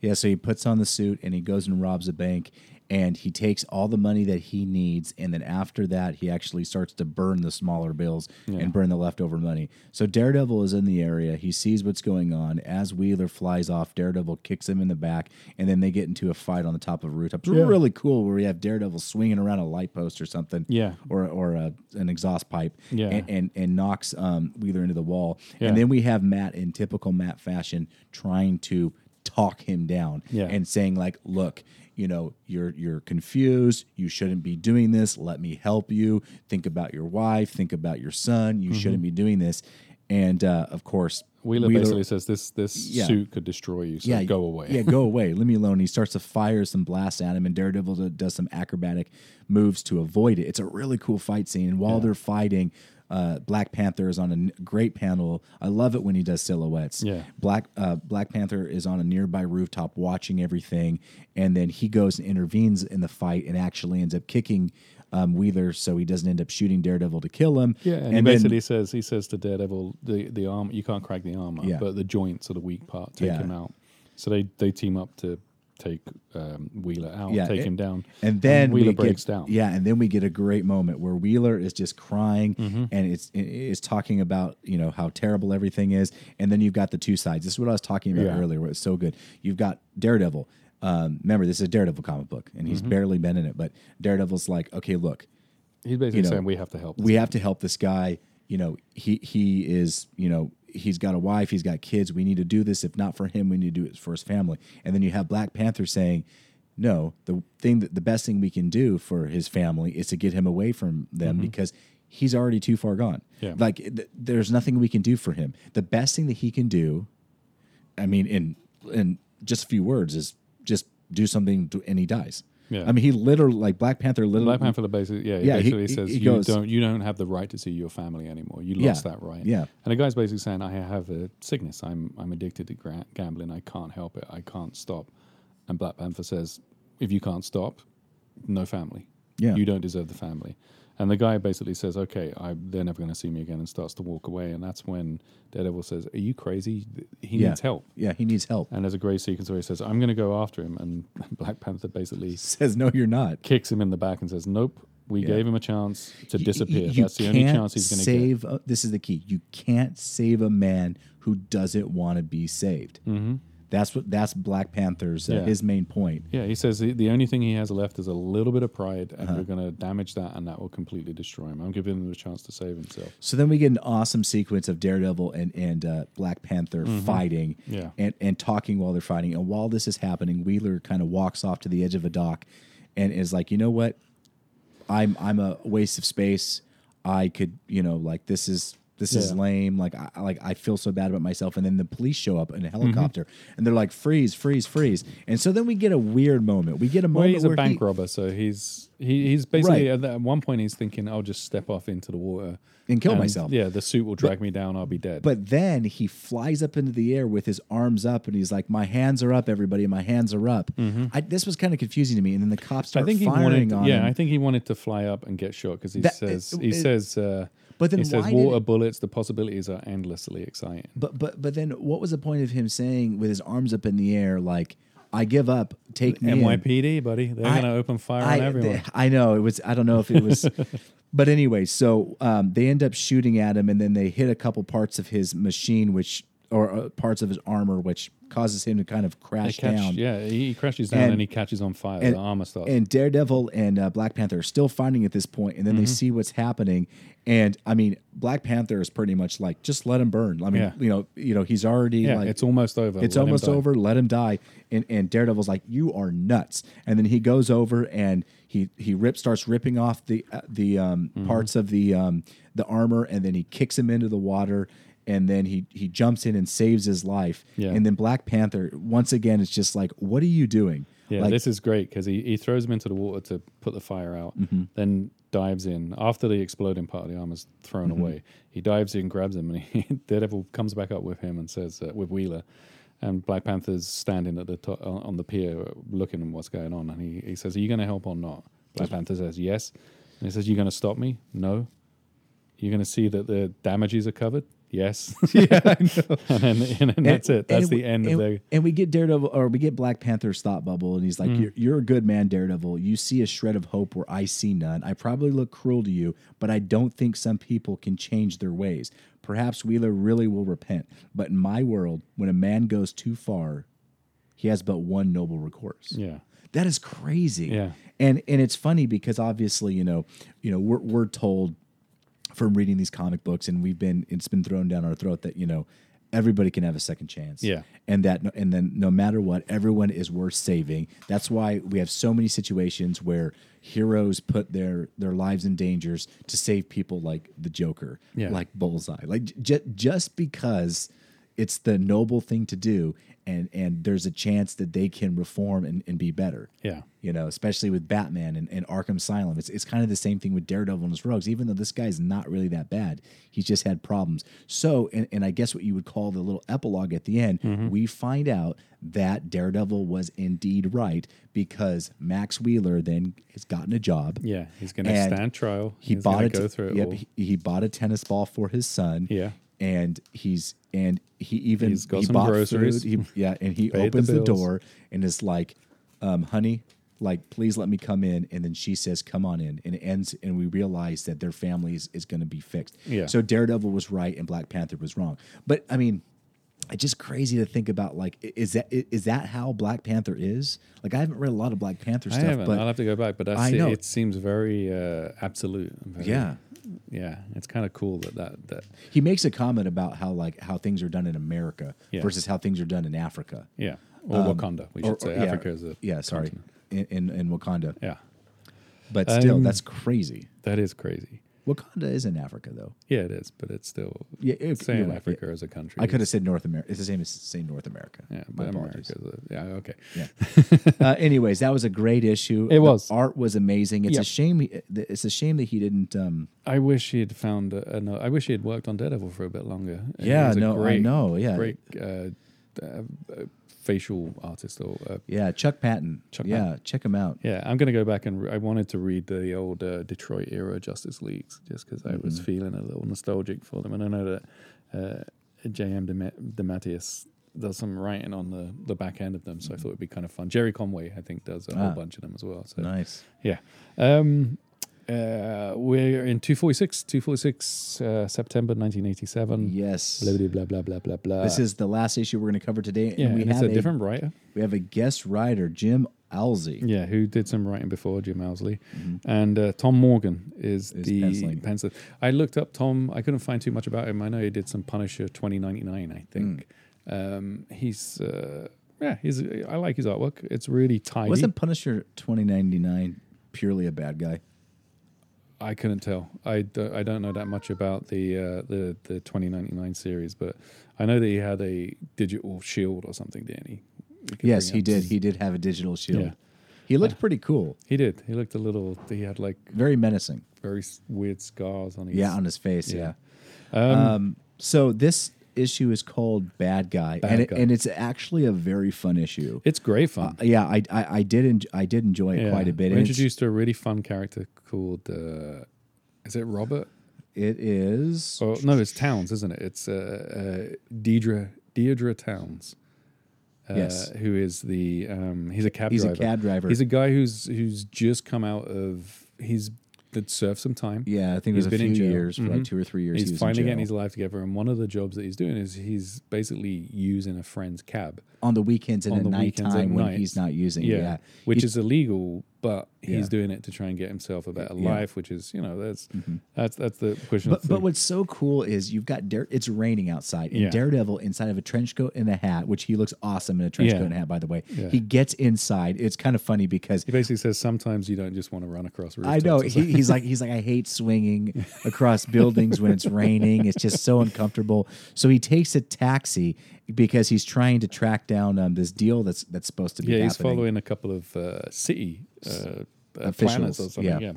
Yeah, so he puts on the suit and he goes and robs a bank and he takes all the money that he needs and then after that he actually starts to burn the smaller bills Yeah. and burn the leftover money. So Daredevil is in the area, he sees what's going on. As Wheeler flies off, Daredevil kicks him in the back and then they get into a fight on the top of a rooftop. It's really cool where we have Daredevil swinging around a light post or something. Yeah. Or or a, an exhaust pipe. Yeah. And and, and knocks um, Wheeler into the wall. Yeah. And then we have Matt in typical Matt fashion trying to talk him down Yeah. and saying like look you know you're you're confused you shouldn't be doing this let me help you think about your wife think about your son Mm-hmm. you shouldn't be doing this and uh, of course Wheeler, basically says this this Yeah. suit could destroy you, so go away. Yeah, go away. Leave me alone. He starts to fire some blasts at him, and Daredevil does some acrobatic moves to avoid it. It's a really cool fight scene. And while they're fighting, uh, Black Panther is on a n- great panel. I love it when he does silhouettes. Yeah. Black uh, Black Panther is on a nearby rooftop watching everything, and then he goes and intervenes in the fight and actually ends up kicking um, Wheeler so he doesn't end up shooting Daredevil to kill him. Yeah, and, he then- basically says he says to Daredevil, the the arm you can't crack the armor, Yeah. but the joints are the weak part. Take Yeah. him out. So they they team up to take um, Wheeler out, Yeah, take it- him down, And then Wheeler we breaks get, down. Yeah, and then we get a great moment where Wheeler is just crying Mm-hmm. and it's it- it's talking about you know how terrible everything is, and then you've got the two sides. This is what I was talking about Yeah. earlier. Where it's so good. You've got Daredevil. Um, remember, this is a Daredevil comic book, and Mm-hmm. he's barely been in it, but Daredevil's like, okay, look, He's basically you know, saying we have to help. This we have to help this guy. You know, he he is you know he's got a wife, he's got kids. We need to do this. If not for him, we need to do it for his family. And then you have Black Panther saying, no, the thing that the best thing we can do for his family is to get him away from them mm-hmm. because he's already too far gone. Yeah. Like th- there's nothing we can do for him. The best thing that he can do, I mean, in in just a few words, is just do something to, and he dies. Yeah. I mean, he literally like Black Panther literally. Black Panther basically, yeah, he Yeah, he- basically he- says he you goes- don't you don't have the right to see your family anymore. You Yeah, lost that right. yeah. and the guy's basically saying, I have a sickness. I'm I'm addicted to gra- gambling. I can't help it. I can't stop. And Black Panther says, if you can't stop, no family. Yeah. you don't deserve the family. And the guy basically says, okay, I, they're never going to see me again, and starts to walk away. And that's when Daredevil says, Are you crazy? He yeah. needs help. Yeah, he needs help. And there's a great sequence where he says, I'm going to go after him. And Black Panther basically Says no, you're not. kicks him in the back and says, "Nope, we gave him a chance to Y- disappear. you That's the only can't chance he's going to get." save. A, this is the key. You can't save a man who doesn't want to be saved. Mm-hmm. That's what. That's Black Panther's uh, Yeah. his main point. Yeah, he says the, the only thing he has left is a little bit of pride, Uh-huh. and we're going to damage that, and that will completely destroy him. I'm giving him a chance to save himself. So then we get an awesome sequence of Daredevil and and uh, Black Panther fighting, Mm-hmm. Yeah. and and talking while they're fighting. And while this is happening, Wheeler kind of walks off to the edge of a dock, and is like, you know what, I'm I'm a waste of space. I could, you know, like this is this is lame. Like I like I feel so bad about myself. And then the police show up in a Mm-hmm. helicopter, and they're like, freeze, freeze, freeze. And so then we get a weird moment. We get a Well, moment he's a bank he, robber, so he's he, he's basically Right. at, one point he's thinking, "I'll just step off into the water And kill myself. Yeah, the suit will drag me down. I'll be dead. But then he flies up into the air with his arms up, and he's like, "My hands are up, everybody! My hands are up." I, this was kind of confusing to me. And then the cops Mm-hmm. I start think he firing wanted, on yeah, him. I think he wanted to fly up and get shot because he That- says it- he it- says, uh, But then he says did water bullets. The possibilities are endlessly exciting. but but but then what was the point of him saying with his arms up in the air, like, "I give up, take me"? in"? NYPD, buddy, they're I- going to open fire I, on everyone. th- I know it was. I don't know if it was, but anyway. So um, they end up shooting at him, and then they hit a couple parts of his machine, which or uh, parts of his armor, which causes him to kind of crash catch- down. Yeah, he crashes down And- and, he catches on fire. and- the armor starts. And Daredevil and uh, Black Panther are still fighting at this point, and then Mm-hmm. they see what's happening. And I mean, Black Panther is pretty much like, just let him burn. I mean, Yeah. you know, you know, he's already yeah, like, it's almost over. it's Let almost over. Let him die. And and Daredevil's like, you are nuts. And then he goes over and he he rip starts ripping off the uh, the um, Mm-hmm. parts of the um, the armor, and then he kicks him into the water. And then he he jumps in and saves his life. Yeah. And then Black Panther once again is just like, what are you doing? Yeah, like, this is great because he, he throws him into the water to put the fire out, Mm-hmm. then dives in after the exploding part of the armor's thrown Mm-hmm. away. He dives in, grabs him, and he, Daredevil comes back up with him and says, uh, with Wheeler, and Black Panther's standing at the to- on on the pier uh, looking at what's going on, and he, he says, "Are you going to help or not?" Black Panther says, "Yes," and he says, "You're going to stop me?" No. You're going to see that the damages are covered. Yes. Yeah, I know. and, then, and then that's it. That's and the we- end and, of the. And we get Daredevil, or we get Black Panther's thought bubble, and he's like, Mm. you're, "You're a good man, Daredevil. You see a shred of hope where I see none. I probably look cruel to you, but I don't think some people can change their ways. Perhaps Wheeler really will repent. But in my world, when a man goes too far, he has but one noble recourse. Yeah. That is crazy. Yeah. And and it's funny because obviously, you know, you know, we're we're told from reading these comic books and we've been it's been thrown down our throat that, you know, everybody can have a second chance. Yeah. And that and then no matter what, everyone is worth saving. That's why we have so many situations where heroes put their their lives in dangers to save people like the Joker, Yeah. like Bullseye. Like j- just because it's the noble thing to do and and there's a chance that they can reform and, and be better Yeah. you know, especially with Batman and, and Arkham Asylum. It's, it's kind of the same thing with Daredevil and his rogues, even though this guy's not really that bad. He's just had problems. So, and, and I guess what you would call the little epilogue at the end, Mm-hmm. we find out that Daredevil was indeed right because Max Wheeler then has gotten a job. Yeah. He's going to stand trial. He He's bought gonna a go through it yep, he, he bought a tennis ball for his son. Yeah. And he's and he even He's got he some bought groceries. Food. He, yeah, and he Paid the opens the, door and is like, um, "Honey, like, please let me come in." And then she says, "Come on in." And it ends, and we realize that their family is, is going to be fixed. Yeah. So Daredevil was right and Black Panther was wrong. But I mean. It's just crazy to think about. Like, is that is that how Black Panther is? Like, I haven't read a lot of Black Panther I stuff, haven't. but I'll have to go back, but I it, know. it seems very uh, absolute. very- yeah, yeah. It's kind of cool that that that he makes a comment about how like how things are done in America Yeah. versus how things are done in Africa. yeah, or Wakanda. We should Um, Or- say or- yeah, Africa is a yeah, sorry, in, in in Wakanda. yeah. But still, Um, that's crazy. That is crazy. Wakanda is in Africa, though. Yeah, it is, but it's still Yeah, it- saying right. Africa as a country. I could have said North America. It's the same as saying North America. Yeah, My but apologies. America. Is a, yeah, okay. Yeah. uh, anyways, that was a great issue. It The was. art was amazing. It's Yep. a shame. he- It's a shame that he didn't. Um, I wish he had found. No, I wish he had worked on Daredevil for a bit longer. Yeah, no, great, I know. Yeah, Great uh, uh, uh, facial artist or uh, yeah. Chuck Patton. Chuck yeah, Patton. check him out. Yeah, I'm going to go back and re- I wanted to read the old uh, Detroit era Justice Leagues just because I Mm-hmm. was feeling a little nostalgic for them, and I know that uh, J.M. Dema- DeMatteis does some writing on the the back end of them, so I thought it'd be kind of fun. Gerry Conway, I think, does a Ah. whole bunch of them as well. So Nice. yeah. Um, uh, we're in 246, 246 uh, September 1987. Yes. Blah, blah, blah, blah, blah, blah, blah. This is the last issue we're going to cover today, yeah, and we and it's have a different writer. we have a guest writer, Jim Owsley. Yeah, who did some writing before Jim Owsley, and uh, Tom Morgan is, Is the penciling. pencil. I looked up Tom. I couldn't find too much about him. I know he did some Punisher 2099. I think um, he's uh, yeah, he's. I like his artwork. It's really tidy. Wasn't Punisher twenty ninety nine purely a bad guy? I couldn't tell. I, do, I don't know that much about the uh, the the 2099 series, but I know that he had a digital shield or something, didn't he? Yes, he did. He did have a digital shield. Yeah. He looked pretty cool. He did. He looked a little. He had like Very menacing. very weird scars on his. Yeah, on his face. Yeah. Yeah. Um, Um, so this issue is called Bad Guy, Bad and it, Guy. and it's actually a very fun issue. it's great fun. Uh, yeah, I, I I did en- I did enjoy it Yeah. quite a bit. We're and it's- introduced to a really fun character called. Uh, is it Robert? It is. Oh no, it's Towns, isn't it? It's uh, uh, Deidre Deirdre Towns. Uh, Yes. who is the um, he's a cab He's a driver. cab driver. He's a guy who's who's just come out of he's did served some time. yeah, I think it he's was a been in few jail. years, for like mm-hmm. two or three years. He's was in finally getting his life together, and one of the jobs that he's doing is he's basically using a friend's cab. on the weekends and on at the night weekends time when he's not using. Yeah, it. Yeah, which He's- is illegal, but he's Yeah. doing it to try and get himself a better Yeah. Mm-hmm. life. Which is, you know, that's that's that's the question. But, but what's so cool is you've got Dare, it's raining outside and Yeah. Daredevil inside of a trench coat and a hat, which he looks awesome in a trench coat and a hat. By the way, he gets inside. It's kind of funny because he basically says sometimes you don't just want to run across. I know he, he's like he's like I hate swinging across buildings when it's raining. It's just so uncomfortable. So he takes a taxi because he's trying to track down um, this deal that's that's supposed to be happening. yeah, he's happening. following a couple of uh, city uh, uh, Officials, or something. yeah. Yeah.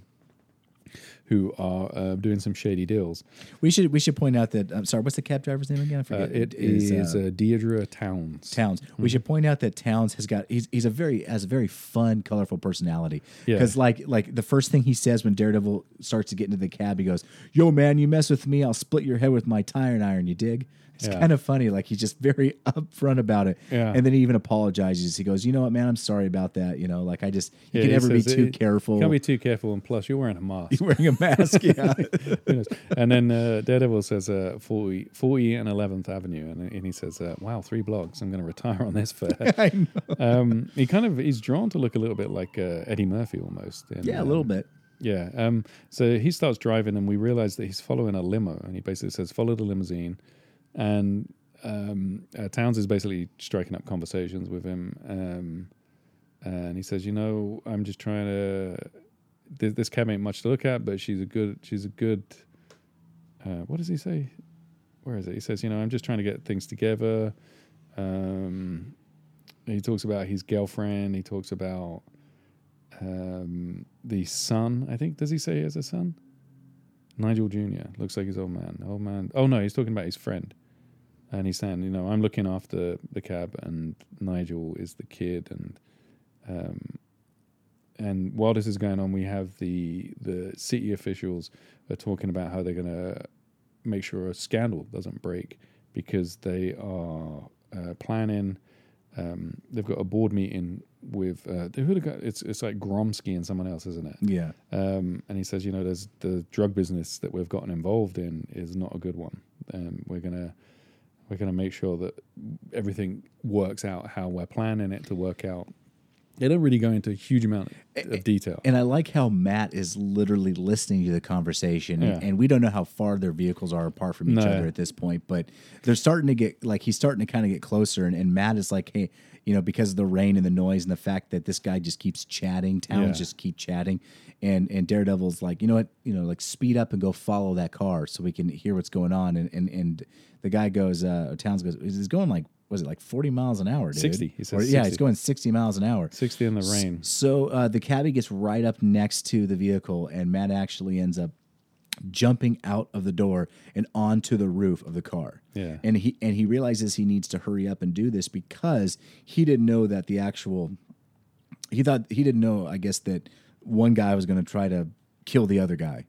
Who are uh, doing some shady deals? We should we should point out that I'm sorry. What's the cab driver's name again? I Uh, forget. it is uh, uh, Deirdre Towns. Towns. We should point out that Towns has got he's he's a very has a very fun, colorful personality. Yeah. Because like like the first thing he says when Daredevil starts to get into the cab, he goes, "Yo, man, you mess with me, I'll split your head with my tire iron." You dig? It's Yeah. kind of funny. Like he's just very upfront about it. Yeah. And then he even apologizes. He goes, "You know what, man? I'm sorry about that. You know, like I just you Yeah, can never be too it- careful. Can't be too careful, and plus you're wearing a mask. You're wearing a mask. Yeah. And then uh, Daredevil says uh, 40, 40 and 11th Avenue, and, and he says, uh, "Wow, three blocks. I'm going to retire on this for." I know. um, he kind of he's drawn to look a little bit like uh, Eddie Murphy almost. in, Yeah, a um, little bit. Yeah. Um, so he starts driving, and we realize that he's following a limo, and he basically says, "Follow the limousine," and um, uh, Towns is basically striking up conversations with him, um, and he says, "You know, I'm just trying to. This, this cab ain't much to look at, but she's a good. She's a good. Uh, what does he say? Where is it? He says, "You know, I'm just trying to get things together." Um, he talks about his girlfriend. He talks about um, the son. I think does he say he has a son? Nigel Jr. looks like his old man. Old man. Oh no, he's talking about his friend. And he's saying, you know, I'm looking after the cab, and Nigel is the kid, and um, and while this is going on, we have the the city officials are talking about how they're going to make sure a scandal doesn't break because they are uh, planning. Um, they've got a board meeting with uh, guy? It's it's like Gromsky and someone else, isn't it? Yeah. Um, and he says, you know, there's the drug business that we've gotten involved in is not a good one. Um, we're gonna we're gonna make sure that everything works out how we're planning it to work out. They don't really go into a huge amount of detail. And I like how Matt is literally listening to the conversation, Yeah. and we don't know how far their vehicles are apart from each No. other at this point, but they're starting to get like he's starting to kind of get closer, and, and Matt is like, hey, you know, because of the rain and the noise and the fact that this guy just keeps chatting, towns Yeah. just keep chatting, and and Daredevil's like, you know what, you know, like speed up and go follow that car so we can hear what's going on, and and and the guy goes, uh, Towns goes, is going like. Was it like forty miles an hour? Dude? 60. He says Or- yeah, he's going sixty miles an hour. Sixty in the rain. So uh, the cabbie gets right up next to the vehicle, and Matt actually ends up jumping out of the door and onto the roof of the car. Yeah. and he and he realizes he needs to hurry up and do this because he didn't know that the actual he thought he didn't know. I guess that one guy was going to try to kill the other guy.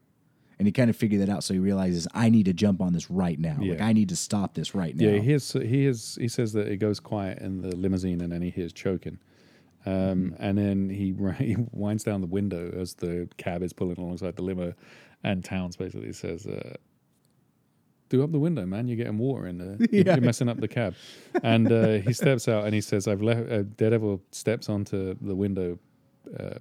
And he kind of figured that out, so he realizes I need to jump on this right now. Like I need to stop this right now. Yeah, he is. He is. He says that it goes quiet in the limousine, and then he hears choking, um, and then he he winds down the window as the cab is pulling alongside the limo, and Towns basically says, uh, "Do up the window, man! You're getting water in there. You're- Yeah. You're messing up the cab." And uh, he steps out, and he says, "I've left." Uh, Daredevil steps onto the window, uh,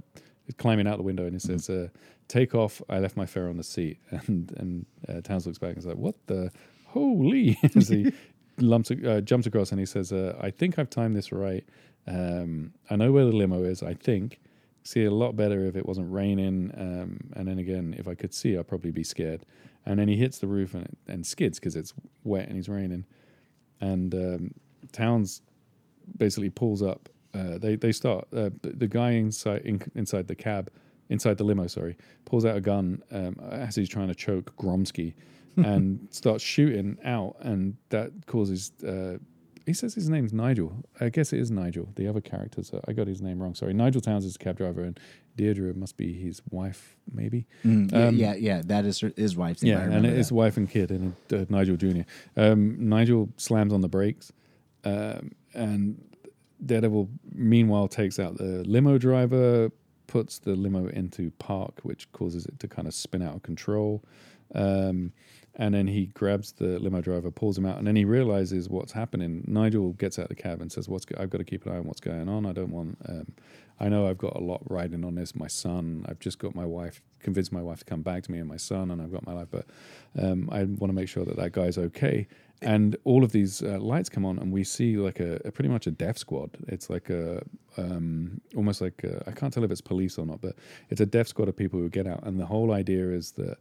climbing out the window, and he says, uh, "Take off! I left my fare on the seat." And and uh, Towns looks back and is like, "What the holy?" as he lumps, uh, jumps across, and he says, uh, "I think I've timed this right. Um, I know where the limo is. I think." See it a lot better if it wasn't raining, um, and then again, if I could see, I'd probably be scared. And then he hits the roof and, and skids because it's wet and he's raining. And um, Towns basically pulls up. Uh, they they start. Uh, the, the guy inside in, inside the cab, inside the limo, sorry, pulls out a gun um, as he's trying to choke Gromsky, and starts shooting out, and that causes. Uh, he says his name's Nigel. I guess it is Nigel. The other characters, uh, I got his name wrong. Sorry, Nigel Towns is a cab driver, and Deirdre must be his wife, maybe. Mm, yeah, Um, yeah, yeah. That is her, his wife's name. Yeah, and that. wife and kid, and uh, Nigel Jr. Um, Nigel slams on the brakes, um, and Daredevil meanwhile takes out the limo driver, puts the limo into park, which causes it to kind of spin out of control. Um, and then he grabs the limo driver, pulls him out, and then he realizes what's happening. Nigel gets out of the cab and says, "What's go- I've got to keep an eye on what's going on. I don't want. Um, I know I've got a lot riding on this. My son. I've just got my wife, convinced my wife to come back to me and my son, and I've got my life. But um, I want to make sure that that guy's okay." And all of these uh, lights come on, and we see like a, a pretty much a death squad. It's like a um, almost like I I can't tell if it's police or not, but it's a death squad of people who get out. And the whole idea is that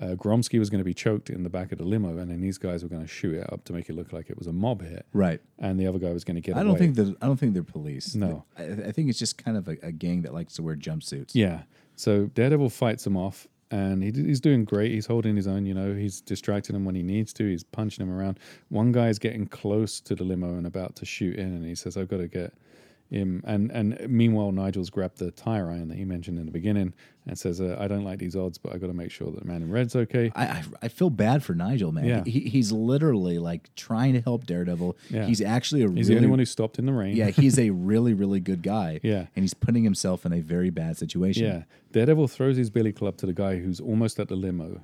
uh, Gromsky was going to be choked in the back of the limo, and then these guys were going to shoot it up to make it look like it was a mob hit, right. and the other guy was going to get. I don't away. think that I don't think they're police. No. I, I think it's just kind of a, a gang that likes to wear jumpsuits. Yeah. So Daredevil fights him off, and he, he's doing great. He's holding his own. You know, he's distracting him when he needs to. He's punching him around. One guy is getting close to the limo and about to shoot in, and he says, "I've got to get." Him and and meanwhile, Nigel's grabbed the tire iron that he mentioned in the beginning and says, uh, "I don't like these odds, but I got to make sure that the man in red's okay." I, I I feel bad for Nigel, man. Yeah. He, he's literally like trying to help Daredevil. Yeah. He's actually a He's really the only one who stopped in the rain. yeah. He's a really really good guy. Yeah. and he's putting himself in a very bad situation. Yeah. Daredevil throws his billy club to the guy who's almost at the limo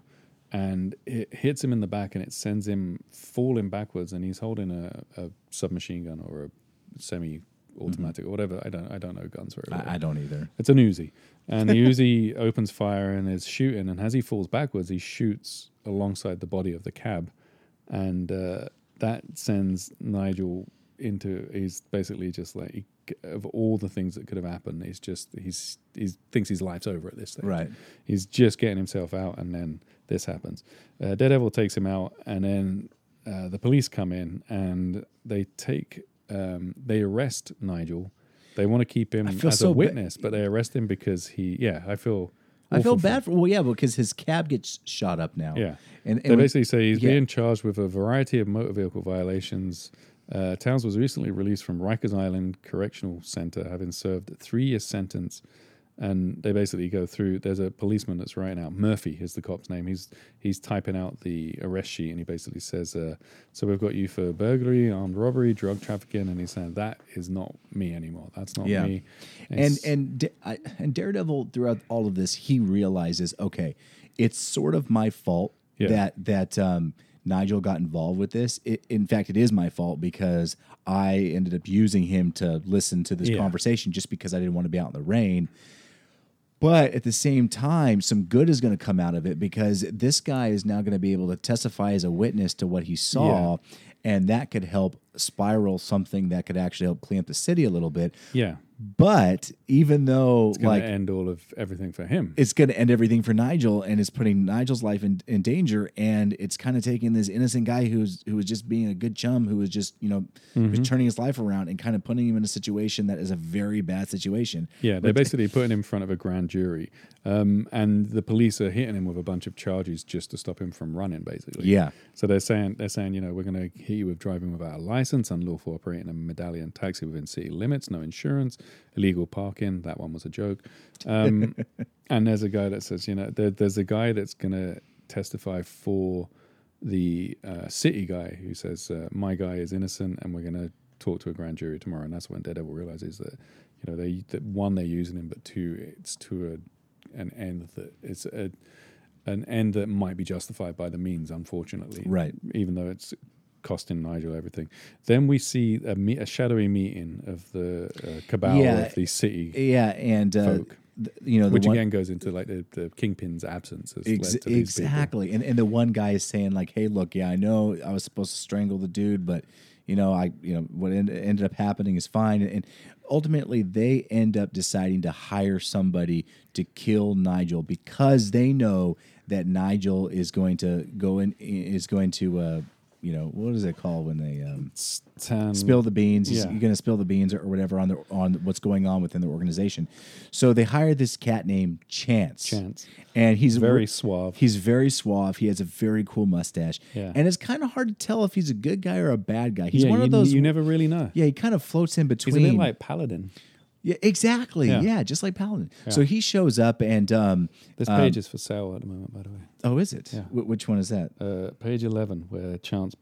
and it hits him in the back and it sends him falling backwards and he's holding a, a submachine gun or a semi automatic or whatever. I don't I don't know guns very well. I, I don't either. It's an Uzi. And the Uzi opens fire and is shooting. And as he falls backwards, he shoots alongside the body of the cab. And uh, that sends Nigel into he's basically just like he, of all the things that could have happened, he's just he's he thinks his life's over at this stage. Right. He's just getting himself out, and then this happens. Uh, Daredevil takes him out, and then uh, the police come in and they take um, they arrest Nigel. They want to keep him as so a ba- witness, but they arrest him because he. Yeah, I feel. I feel bad for well, yeah, because his cab gets shot up now. Yeah. and, They and basically say he's yeah. being charged with a variety of motor vehicle violations. Uh, Towns was recently released from Rikers Island Correctional Center, having served a three-year sentence. And they basically go through. There's a policeman that's writing out. Murphy is the cop's name. He's he's typing out the arrest sheet, and he basically says, uh, "So we've got you for burglary, armed robbery, drug trafficking." And he's saying that is not me anymore. That's not Yeah. me. and it's- and Da- I, and Daredevil throughout all of this, he realizes, okay, it's sort of my fault Yeah. that that um, Nigel got involved with this. It, in fact, it is my fault because I ended up using him to listen to this Yeah. conversation just because I didn't want to be out in the rain. But at the same time, some good is going to come out of it because this guy is now going to be able to testify as a witness to what he saw. And that could help spiral something that could actually help clean up the city a little bit. yeah, But even though it's going like to end all of everything for him. it's going to end everything for Nigel and it's putting Nigel's life in, in danger and it's kind of taking this innocent guy who's who was just being a good chum who was just you know Mm-hmm. was turning his life around and kind of putting him in a situation that is a very bad situation. Yeah, they're basically putting him in front of a grand jury, um, and the police are hitting him with a bunch of charges just to stop him from running. Basically, Yeah. So they're saying they're saying you know we're going to hit you with driving without a license, unlawful operating a medallion taxi within city limits, no insurance, illegal parking. That one was a joke. Um, and there's a guy that says you know there, there's a guy that's going to testify for the uh, city guy who says uh, my guy is innocent and we're going to talk to a grand jury tomorrow and that's when daredevil realizes that you know they that one they're using him but two it's to a, an end that it's a an end that might be justified by the means unfortunately Right. even though it's costing nigel everything then we see a, me- a shadowy meeting of the uh, cabal Yeah. of the city Yeah, and uh, Folk. th- you know the which one, again goes into like the, the kingpin's absence has Ex- led to these exactly. And and the one guy is saying like, "Hey, look, yeah, I know I was supposed to strangle the dude, but you know, I you know what end, ended up happening is fine." And ultimately, they end up deciding to hire somebody to kill Nigel because they know that Nigel is going to go in is going to uh, you know what is it called when they um, spill the beans. Yeah. You're going to spill the beans or, whatever on the on what's going on within the organization. So they hired this cat named Chance. Chance. and he's Very suave. He's very suave. He has a very cool mustache. Yeah. and it's kind of hard to tell if he's a good guy or a bad guy. He's yeah, one you, of those. you never really know. yeah, he kind of floats in between. He's a bit like Paladin. Yeah, exactly. Yeah. Yeah. just like Paladin. So he shows up and um, This um, page is for sale at the moment, by the way. oh, is it? Yeah. Wh- which one is that? Uh, page 11, where Chance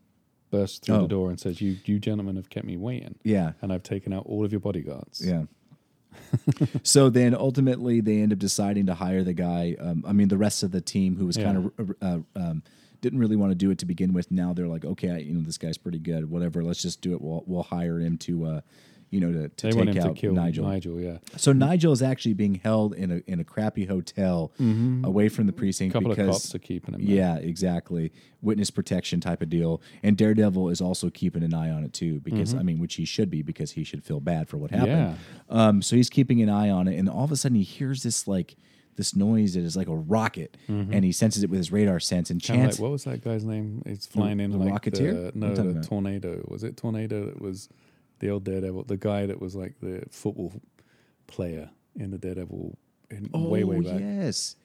bursts through Oh. the door and says, you, you gentlemen have kept me waiting, Yeah. and I've taken out all of your bodyguards. Yeah. so then ultimately they end up deciding to hire the guy. Um, I mean, the rest of the team who was kind of uh, um, didn't really want to do it to begin with. Now they're like, okay, you know, this guy's pretty good. Whatever, let's just do it. We'll we'll hire him to, uh, you know, to, to They take to out kill Nigel. Nigel, yeah. So Nigel is actually being held in a in a crappy hotel mm-hmm. away from the A precinct couple because of cops are keeping him yeah, exactly. Witness protection type of deal. And Daredevil is also keeping an eye on it too, because mm-hmm. I mean, which he should be, because he should feel bad for what happened. Yeah. Um, so he's keeping an eye on it, and all of a sudden he hears this like this noise that is like a rocket, mm-hmm. and he senses it with his radar sense. And Chance, like, what was that guy's name? He's flying in the like Rocketeer? the, no, the tornado. Was it tornado that was the old Daredevil? The guy that was like the football player in the Daredevil in, oh way way back. yes,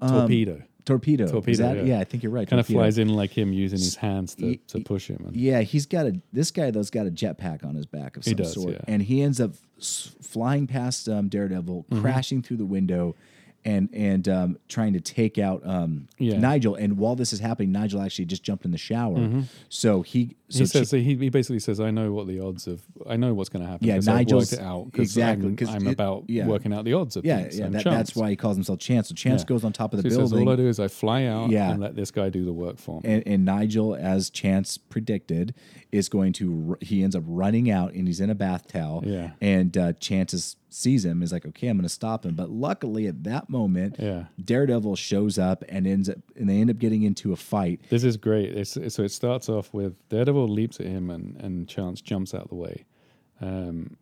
Torpedo. torpedo. Is Torpedo, that- yeah. yeah. I think you're right. Kind of flies in like him using his hands to, Ye- to push him. And Yeah, he's got a. This guy though's got a jetpack on his back of He some does, sort, yeah. and he ends up flying past um, Daredevil, Mm-hmm. crashing through the window, and and um, trying to take out um, Yeah. Nigel. And while this is happening, Nigel actually just jumped in the shower. So he so he says Chi- he, he basically says, "I know what the odds of I know what's going to happen. Yeah, Nigel's- worked it out 'cause exactly, I'm, 'cause I'm it- about yeah. working out the odds of yeah things. yeah I'm that, that's why he calls himself Chance. So Chance Yeah. goes on top of the So he says, building. all I do is I fly out Yeah. and let this guy do the work for me. and, and Nigel, as Chance predicted, is going to. He ends up running out, and he's in a bath towel. Yeah. And uh, Chance is, sees him, is like, okay, I'm going to stop him. But luckily, at that moment, Yeah. Daredevil shows up and ends up, and they end up getting into a fight. This is great. It's, so it starts off with Daredevil Leaps at him, and, and Chance jumps out of the way. Um,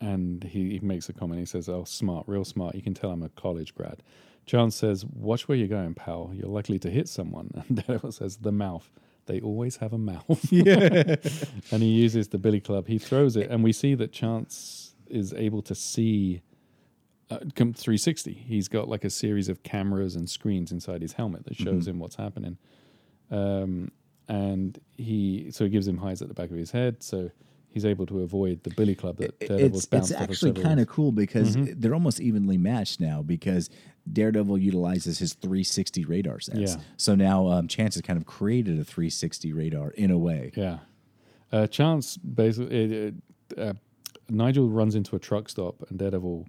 and he, he makes a comment. He says, Oh, smart, real smart. You can tell I'm a college grad. Chance says, Watch where you're going, pal. You're likely to hit someone. And Daredevil says, The mouth. They always have a mouth. Yeah. and he uses the billy club. He throws it, and we see that Chance is able to see uh, come 360. He's got like a series of cameras and screens inside his helmet that shows Mhm. him what's happening. Um, and he so it gives him highs at the back of his head, so he's able to avoid the billy club that Daredevil's it's bounced it's off of actually kind of cool because Mhm. they're almost evenly matched now because Daredevil utilizes his 360 radar sense. Yeah. So now um, Chance has kind of created a 360 radar in a way. Yeah. Uh, Chance basically, uh, uh, Nigel runs into a truck stop and Daredevil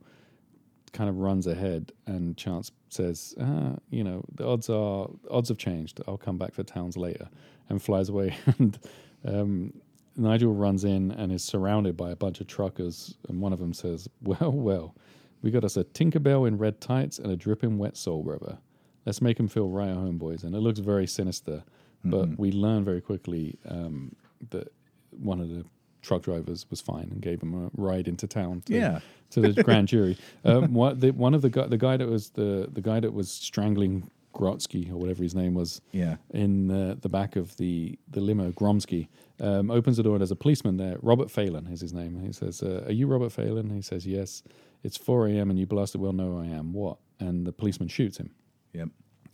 kind of runs ahead and Chance says, ah, you know, the odds are, odds have changed. I'll come back for towns later and flies away. and um, Nigel runs in and is surrounded by a bunch of truckers. And one of them says, well, well, we got us a Tinkerbell in red tights and a dripping wet soul brother. Let's make him feel right at home, boys. And it looks very sinister. But we learn very quickly um, that one of the truck drivers was fine and gave him a ride into town to, Yeah. to the grand jury. Um, what the, one of the guy, the guy that was the the guy that was strangling Grotsky or whatever his name was Yeah. in uh, the back of the the limo, Gromsky, um, opens the door and there's a policeman there. Robert Phelan is his name. He says, uh, "Are you Robert Phelan?" He says, "Yes." It's 4 a.m. and you blasted well know I am. What? And the policeman shoots him. Yep.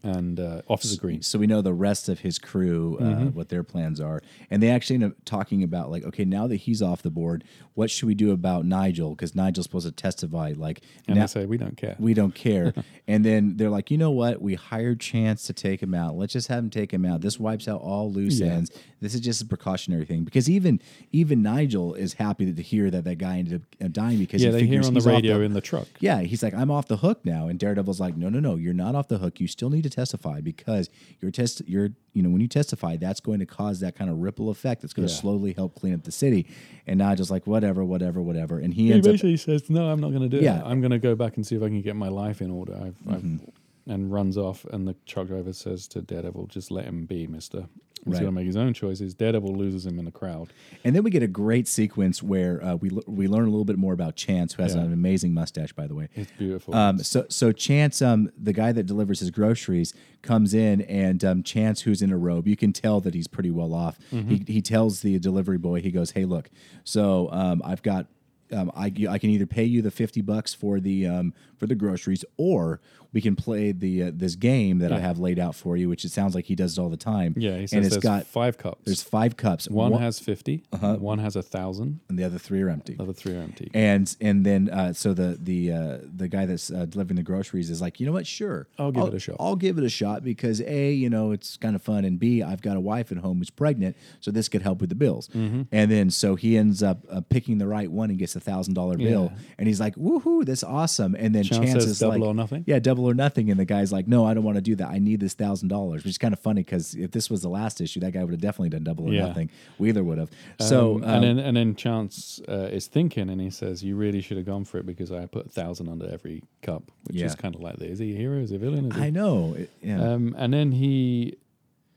And uh, Officer Green. So we know the rest of his crew, uh, Mm-hmm. what their plans are, and they actually end up talking about like, okay, now that he's off the board, what should we do about Nigel? Because Nigel's supposed to testify. Like, And now, they say, "We don't care." we don't care. and then they're like, you know what? We hired Chance to take him out. Let's just have him take him out. This wipes out all loose Yeah. ends. This is just a precautionary thing because even even Nigel is happy to hear that that guy ended up dying because yeah, he they hear on the radio in the truck. yeah, he's like, I'm off the hook now, and Daredevil's like, No, no, no, you're not off the hook. You still need to testify because your test, your, you know, when you testify, that's going to cause that kind of ripple effect that's going to Yeah. slowly help clean up the city. And Nigel's like, whatever, whatever, whatever, and he He ends up, basically says, "No, I'm not going to do Yeah. it. I'm going to go back and see if I can get my life in order." I've, I've Mm-hmm. And runs off, and the truck driver says to Daredevil, "Just let him be, Mister. He's Right. going to make his own choices." Daredevil loses him in the crowd. and then we get a great sequence where uh, we l- we learn a little bit more about Chance, who has Yeah. an amazing mustache, by the way. It's beautiful. Um, so so Chance, um, the guy that delivers his groceries, comes in, and um, Chance, who's in a robe, you can tell that he's pretty well off. He he tells the delivery boy, he goes, "Hey, look, so um, I've got." Um, I, I can either pay you the fifty bucks for the um, for the groceries, or we can play the uh, this game that I have laid out for you, which it sounds like he does it all the time. yeah, he says and it's got five cups. there's five cups. one has 50 uh-huh. one has a thousand, and the other three are empty. the other three are empty. And and then uh, so the the uh, the guy that's uh, delivering the groceries is like, you know what? Sure, I'll give it a shot." I'll give it a shot because a, you know, it's kind of fun, and b, I've got a wife at home who's pregnant, so this could help with the bills. Mm-hmm. And then so he ends up uh, picking the right one and gets a thousand dollar bill, Yeah. and he's like, woohoo, that's awesome. And then Chance Chance says double like, or nothing? yeah, double or nothing, and the guy's like, no, I don't want to do that. I need this thousand dollars, which is kind of funny because if this was the last issue, that guy would have definitely done double or Yeah. nothing. Wheeler would have. So Um, um, and then and then Chance uh, is thinking, and he says, "You really should have gone for it because I put a thousand under every cup, which Yeah. is kind of like, is he a hero? Is he a villain? Is he? I know, it- yeah. Um, and then he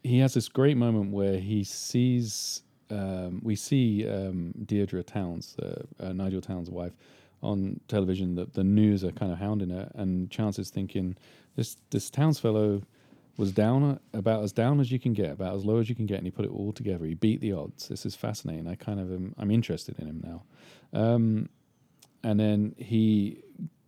he has this great moment where he sees um, we see um, Deirdre Towns, uh, uh, Nigel Towns' wife, on television. That the news are kind of hounding her, and Chance is thinking this this Towns fellow was down about as down as you can get, about as low as you can get, and he put it all together. He beat the odds. This is fascinating. I kind of am, I'm interested in him now. Um, and then he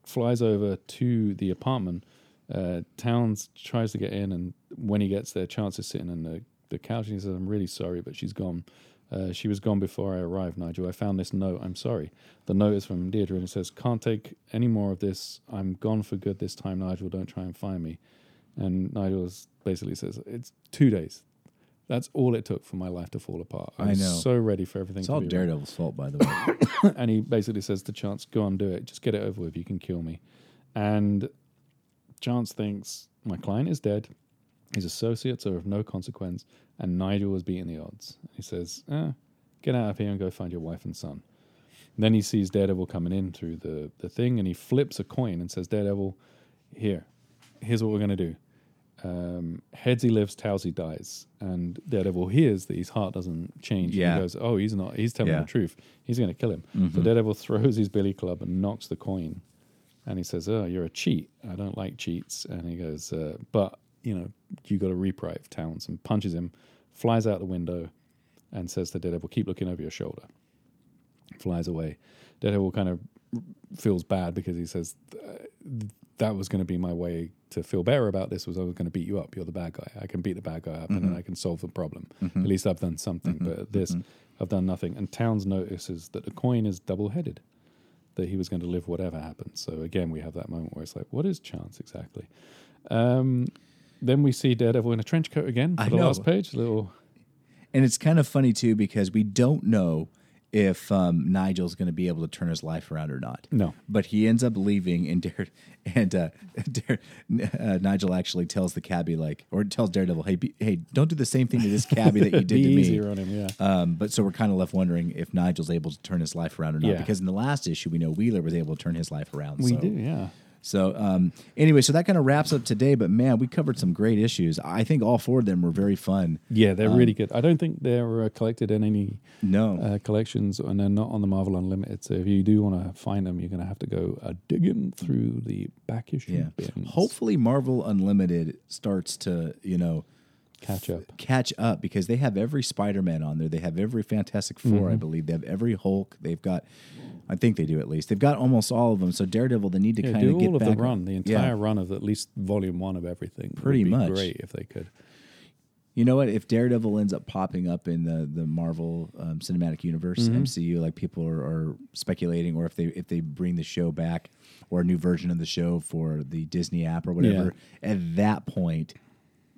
flies over to the apartment. Uh, Towns tries to get in, and when he gets there, Chance is sitting on the, the couch, and he says, "I'm really sorry, but she's gone. Uh, she was gone before I arrived, Nigel. I found this note. I'm sorry. The note is from Deirdre, and it says, "Can't take any more of this. I'm gone for good this time, Nigel. Don't try and find me." And Nigel is- basically says, "It's two days. That's all it took for my life to fall apart. I, I know. so ready for everything it's to all be wrong." Daredevil's fault, by the way. and he basically says to Chance, "Go on, do it. Just get it over with. You can kill me." And Chance thinks my client is dead. His associates are of no consequence, and Nigel has beaten the odds. He says, eh, "Get out of here and go find your wife and son." then he sees Daredevil coming in through the the thing, and he flips a coin and says, "Daredevil, here, here's what we're going to do. Um, heads he lives, tails he dies, and Daredevil hears that his heart doesn't change. Yeah. he goes, "Oh, he's not. He's telling Yeah. the truth. He's going to kill him." Mm-hmm. So Daredevil throws his billy club and knocks the coin, and he says, "Oh, you're a cheat. I don't like cheats." And he goes, uh, "But you know, you got a reprieve, Towns," and punches him, flies out the window, and says to Daredevil, "Keep looking over your shoulder." Flies away. Daredevil kind of feels bad because he says that was going to be my way to feel better about this was I was going to beat you up. You're the bad guy. I can beat the bad guy up and then mm-hmm. I can solve the problem. Mm-hmm. At least I've done something. Mm-hmm. But this, I've done nothing. And Towns notices that the coin is double headed, that he was going to live whatever happens. So again, we have that moment where it's like, what is chance exactly? Um, then we see Daredevil in a trench coat again for I the know. last page. Little And it's kind of funny too because we don't know if um, Nigel's going to be able to turn his life around or not. No. but he ends up leaving, and Dare, and uh, Dare, uh, Nigel actually tells the cabbie like, or tells Daredevil, "Hey, be, hey, don't do the same thing to this cabbie that you did to me." easier on him. Yeah. Um, but so we're kind of left wondering if Nigel's able to turn his life around or not. Yeah. Because in the last issue, we know Wheeler was able to turn his life around. we so. do. Yeah. So um, anyway, so that kind of wraps up today. But man, we covered some great issues. I think all four of them were very fun. Yeah, they're Um, really good. I don't think they're uh, collected in any No, uh, collections, and they're not on the Marvel Unlimited. So if you do want to find them, you're going to have to go uh, digging through the back issue yeah. bins. Hopefully, Marvel Unlimited starts to you know catch up. catch up because they have every Spider-Man on there. They have every Fantastic 4 Mm-hmm. I believe. They have every Hulk. They've got, I think they do at least. They've got almost all of them. So Daredevil, they need to Yeah, kind of get all of back the run, the Yeah. entire run of at least volume one of everything. would Pretty be much. great if they could. You know what? If Daredevil ends up popping up in the the Marvel um, Cinematic Universe Mm-hmm. MCU, like people are, are speculating, or if they if they bring the show back or a new version of the show for the Disney app or whatever, at that point,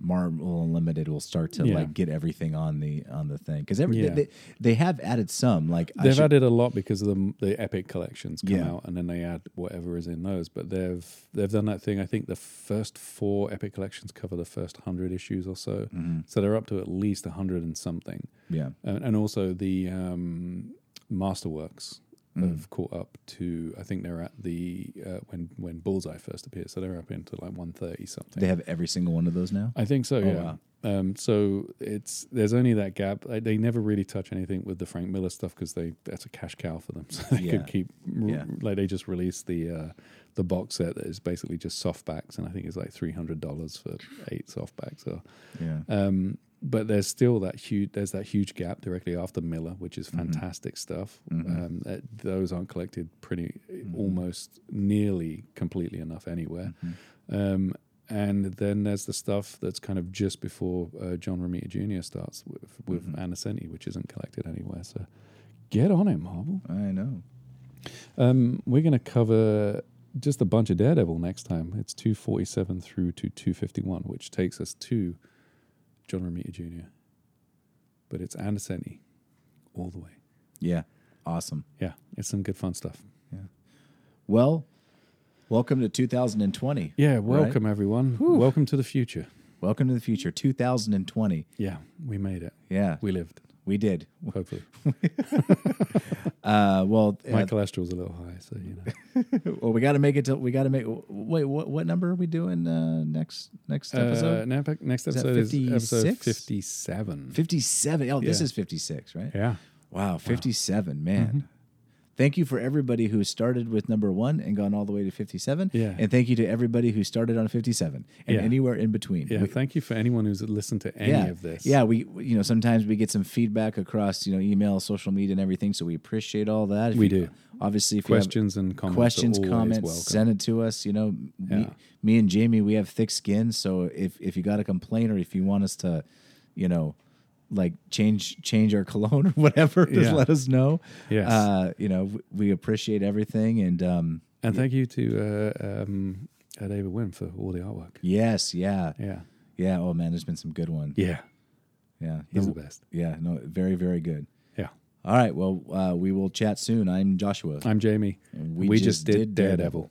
Marvel Unlimited will start to Yeah. like get everything on the on the thing because every Yeah. they, they have added some like They've should- added a lot because of the the epic collections come Yeah. out, and then they add whatever is in those. But they've they've done that thing. I think the first four epic collections cover the first hundred issues or so, Mm-hmm. so they're up to at least a hundred and something. yeah and, and also the um, Masterworks Mm. have caught up to. I think they're at the uh, when when Bullseye first appeared, so they're up into like one thirty something. they have every single one of those now. I think so. Oh, yeah. Um, so it's there's only that gap. They, they never really touch anything with the Frank Miller stuff because they that's a cash cow for them. So they Yeah. could keep Yeah. like they just released the uh, the box set that is basically just softbacks, and I think it's like three hundred dollars for eight softbacks. So Yeah, um, but there's still that huge there's that huge gap directly after Miller, which is fantastic stuff. Um, that, those aren't collected pretty almost nearly completely enough anywhere. Um, and then there's the stuff that's kind of just before uh, John Romita Jr. starts with with Ann Nocenti, which isn't collected anywhere. So get on it, Marvel. I know. Um, we're going to cover just a bunch of Daredevil next time. It's 247 through to 251, which takes us to John Romita Jr. But it's Ann Nocenti all the way. Yeah, awesome. Yeah, it's some good fun stuff. Yeah. Well, welcome to 2020. Yeah, right? welcome everyone. Welcome to the future. Welcome to the future, 2020. Yeah, we made it. Yeah, We lived, we did. hopefully. Uh, well, My uh, cholesterol's a little high, so you know. well, we got to make it. To, we got to make. Wait, what? What number are we doing uh, next? Next Uh, episode? next next episode is episode 57. Fifty-seven. Oh, this is fifty-six, right? Yeah. Wow, fifty-seven. Man. Thank you for everybody who started with number one and gone all the way to 57. Yeah. And thank you to everybody who started on 57 and Yeah. anywhere in between. Yeah, We- thank you for anyone who's listened to any yeah. of this. Yeah, we you know sometimes we get some feedback across you know email, social media, and everything. So we appreciate all that. If We you- do. Obviously, if Questions and comments. questions, comments, welcome. send it to us. You know, me, Yeah. me and Jamie, we have thick skin. So if if you got a complaint or if you want us to, you know. Like change change our cologne or whatever, just Yeah. let us know. Yes. uh, you know we appreciate everything, and um, And thank you to uh, um, uh, David Wynn for all the artwork. yes, yeah, Yeah. yeah. Oh man, there's been some good ones. Yeah. Yeah, He's No, the best. yeah, no, very very good. Yeah. All right, well, uh, we will chat soon. I'm Joshua. I'm Jamie. And We, just, did Daredevil.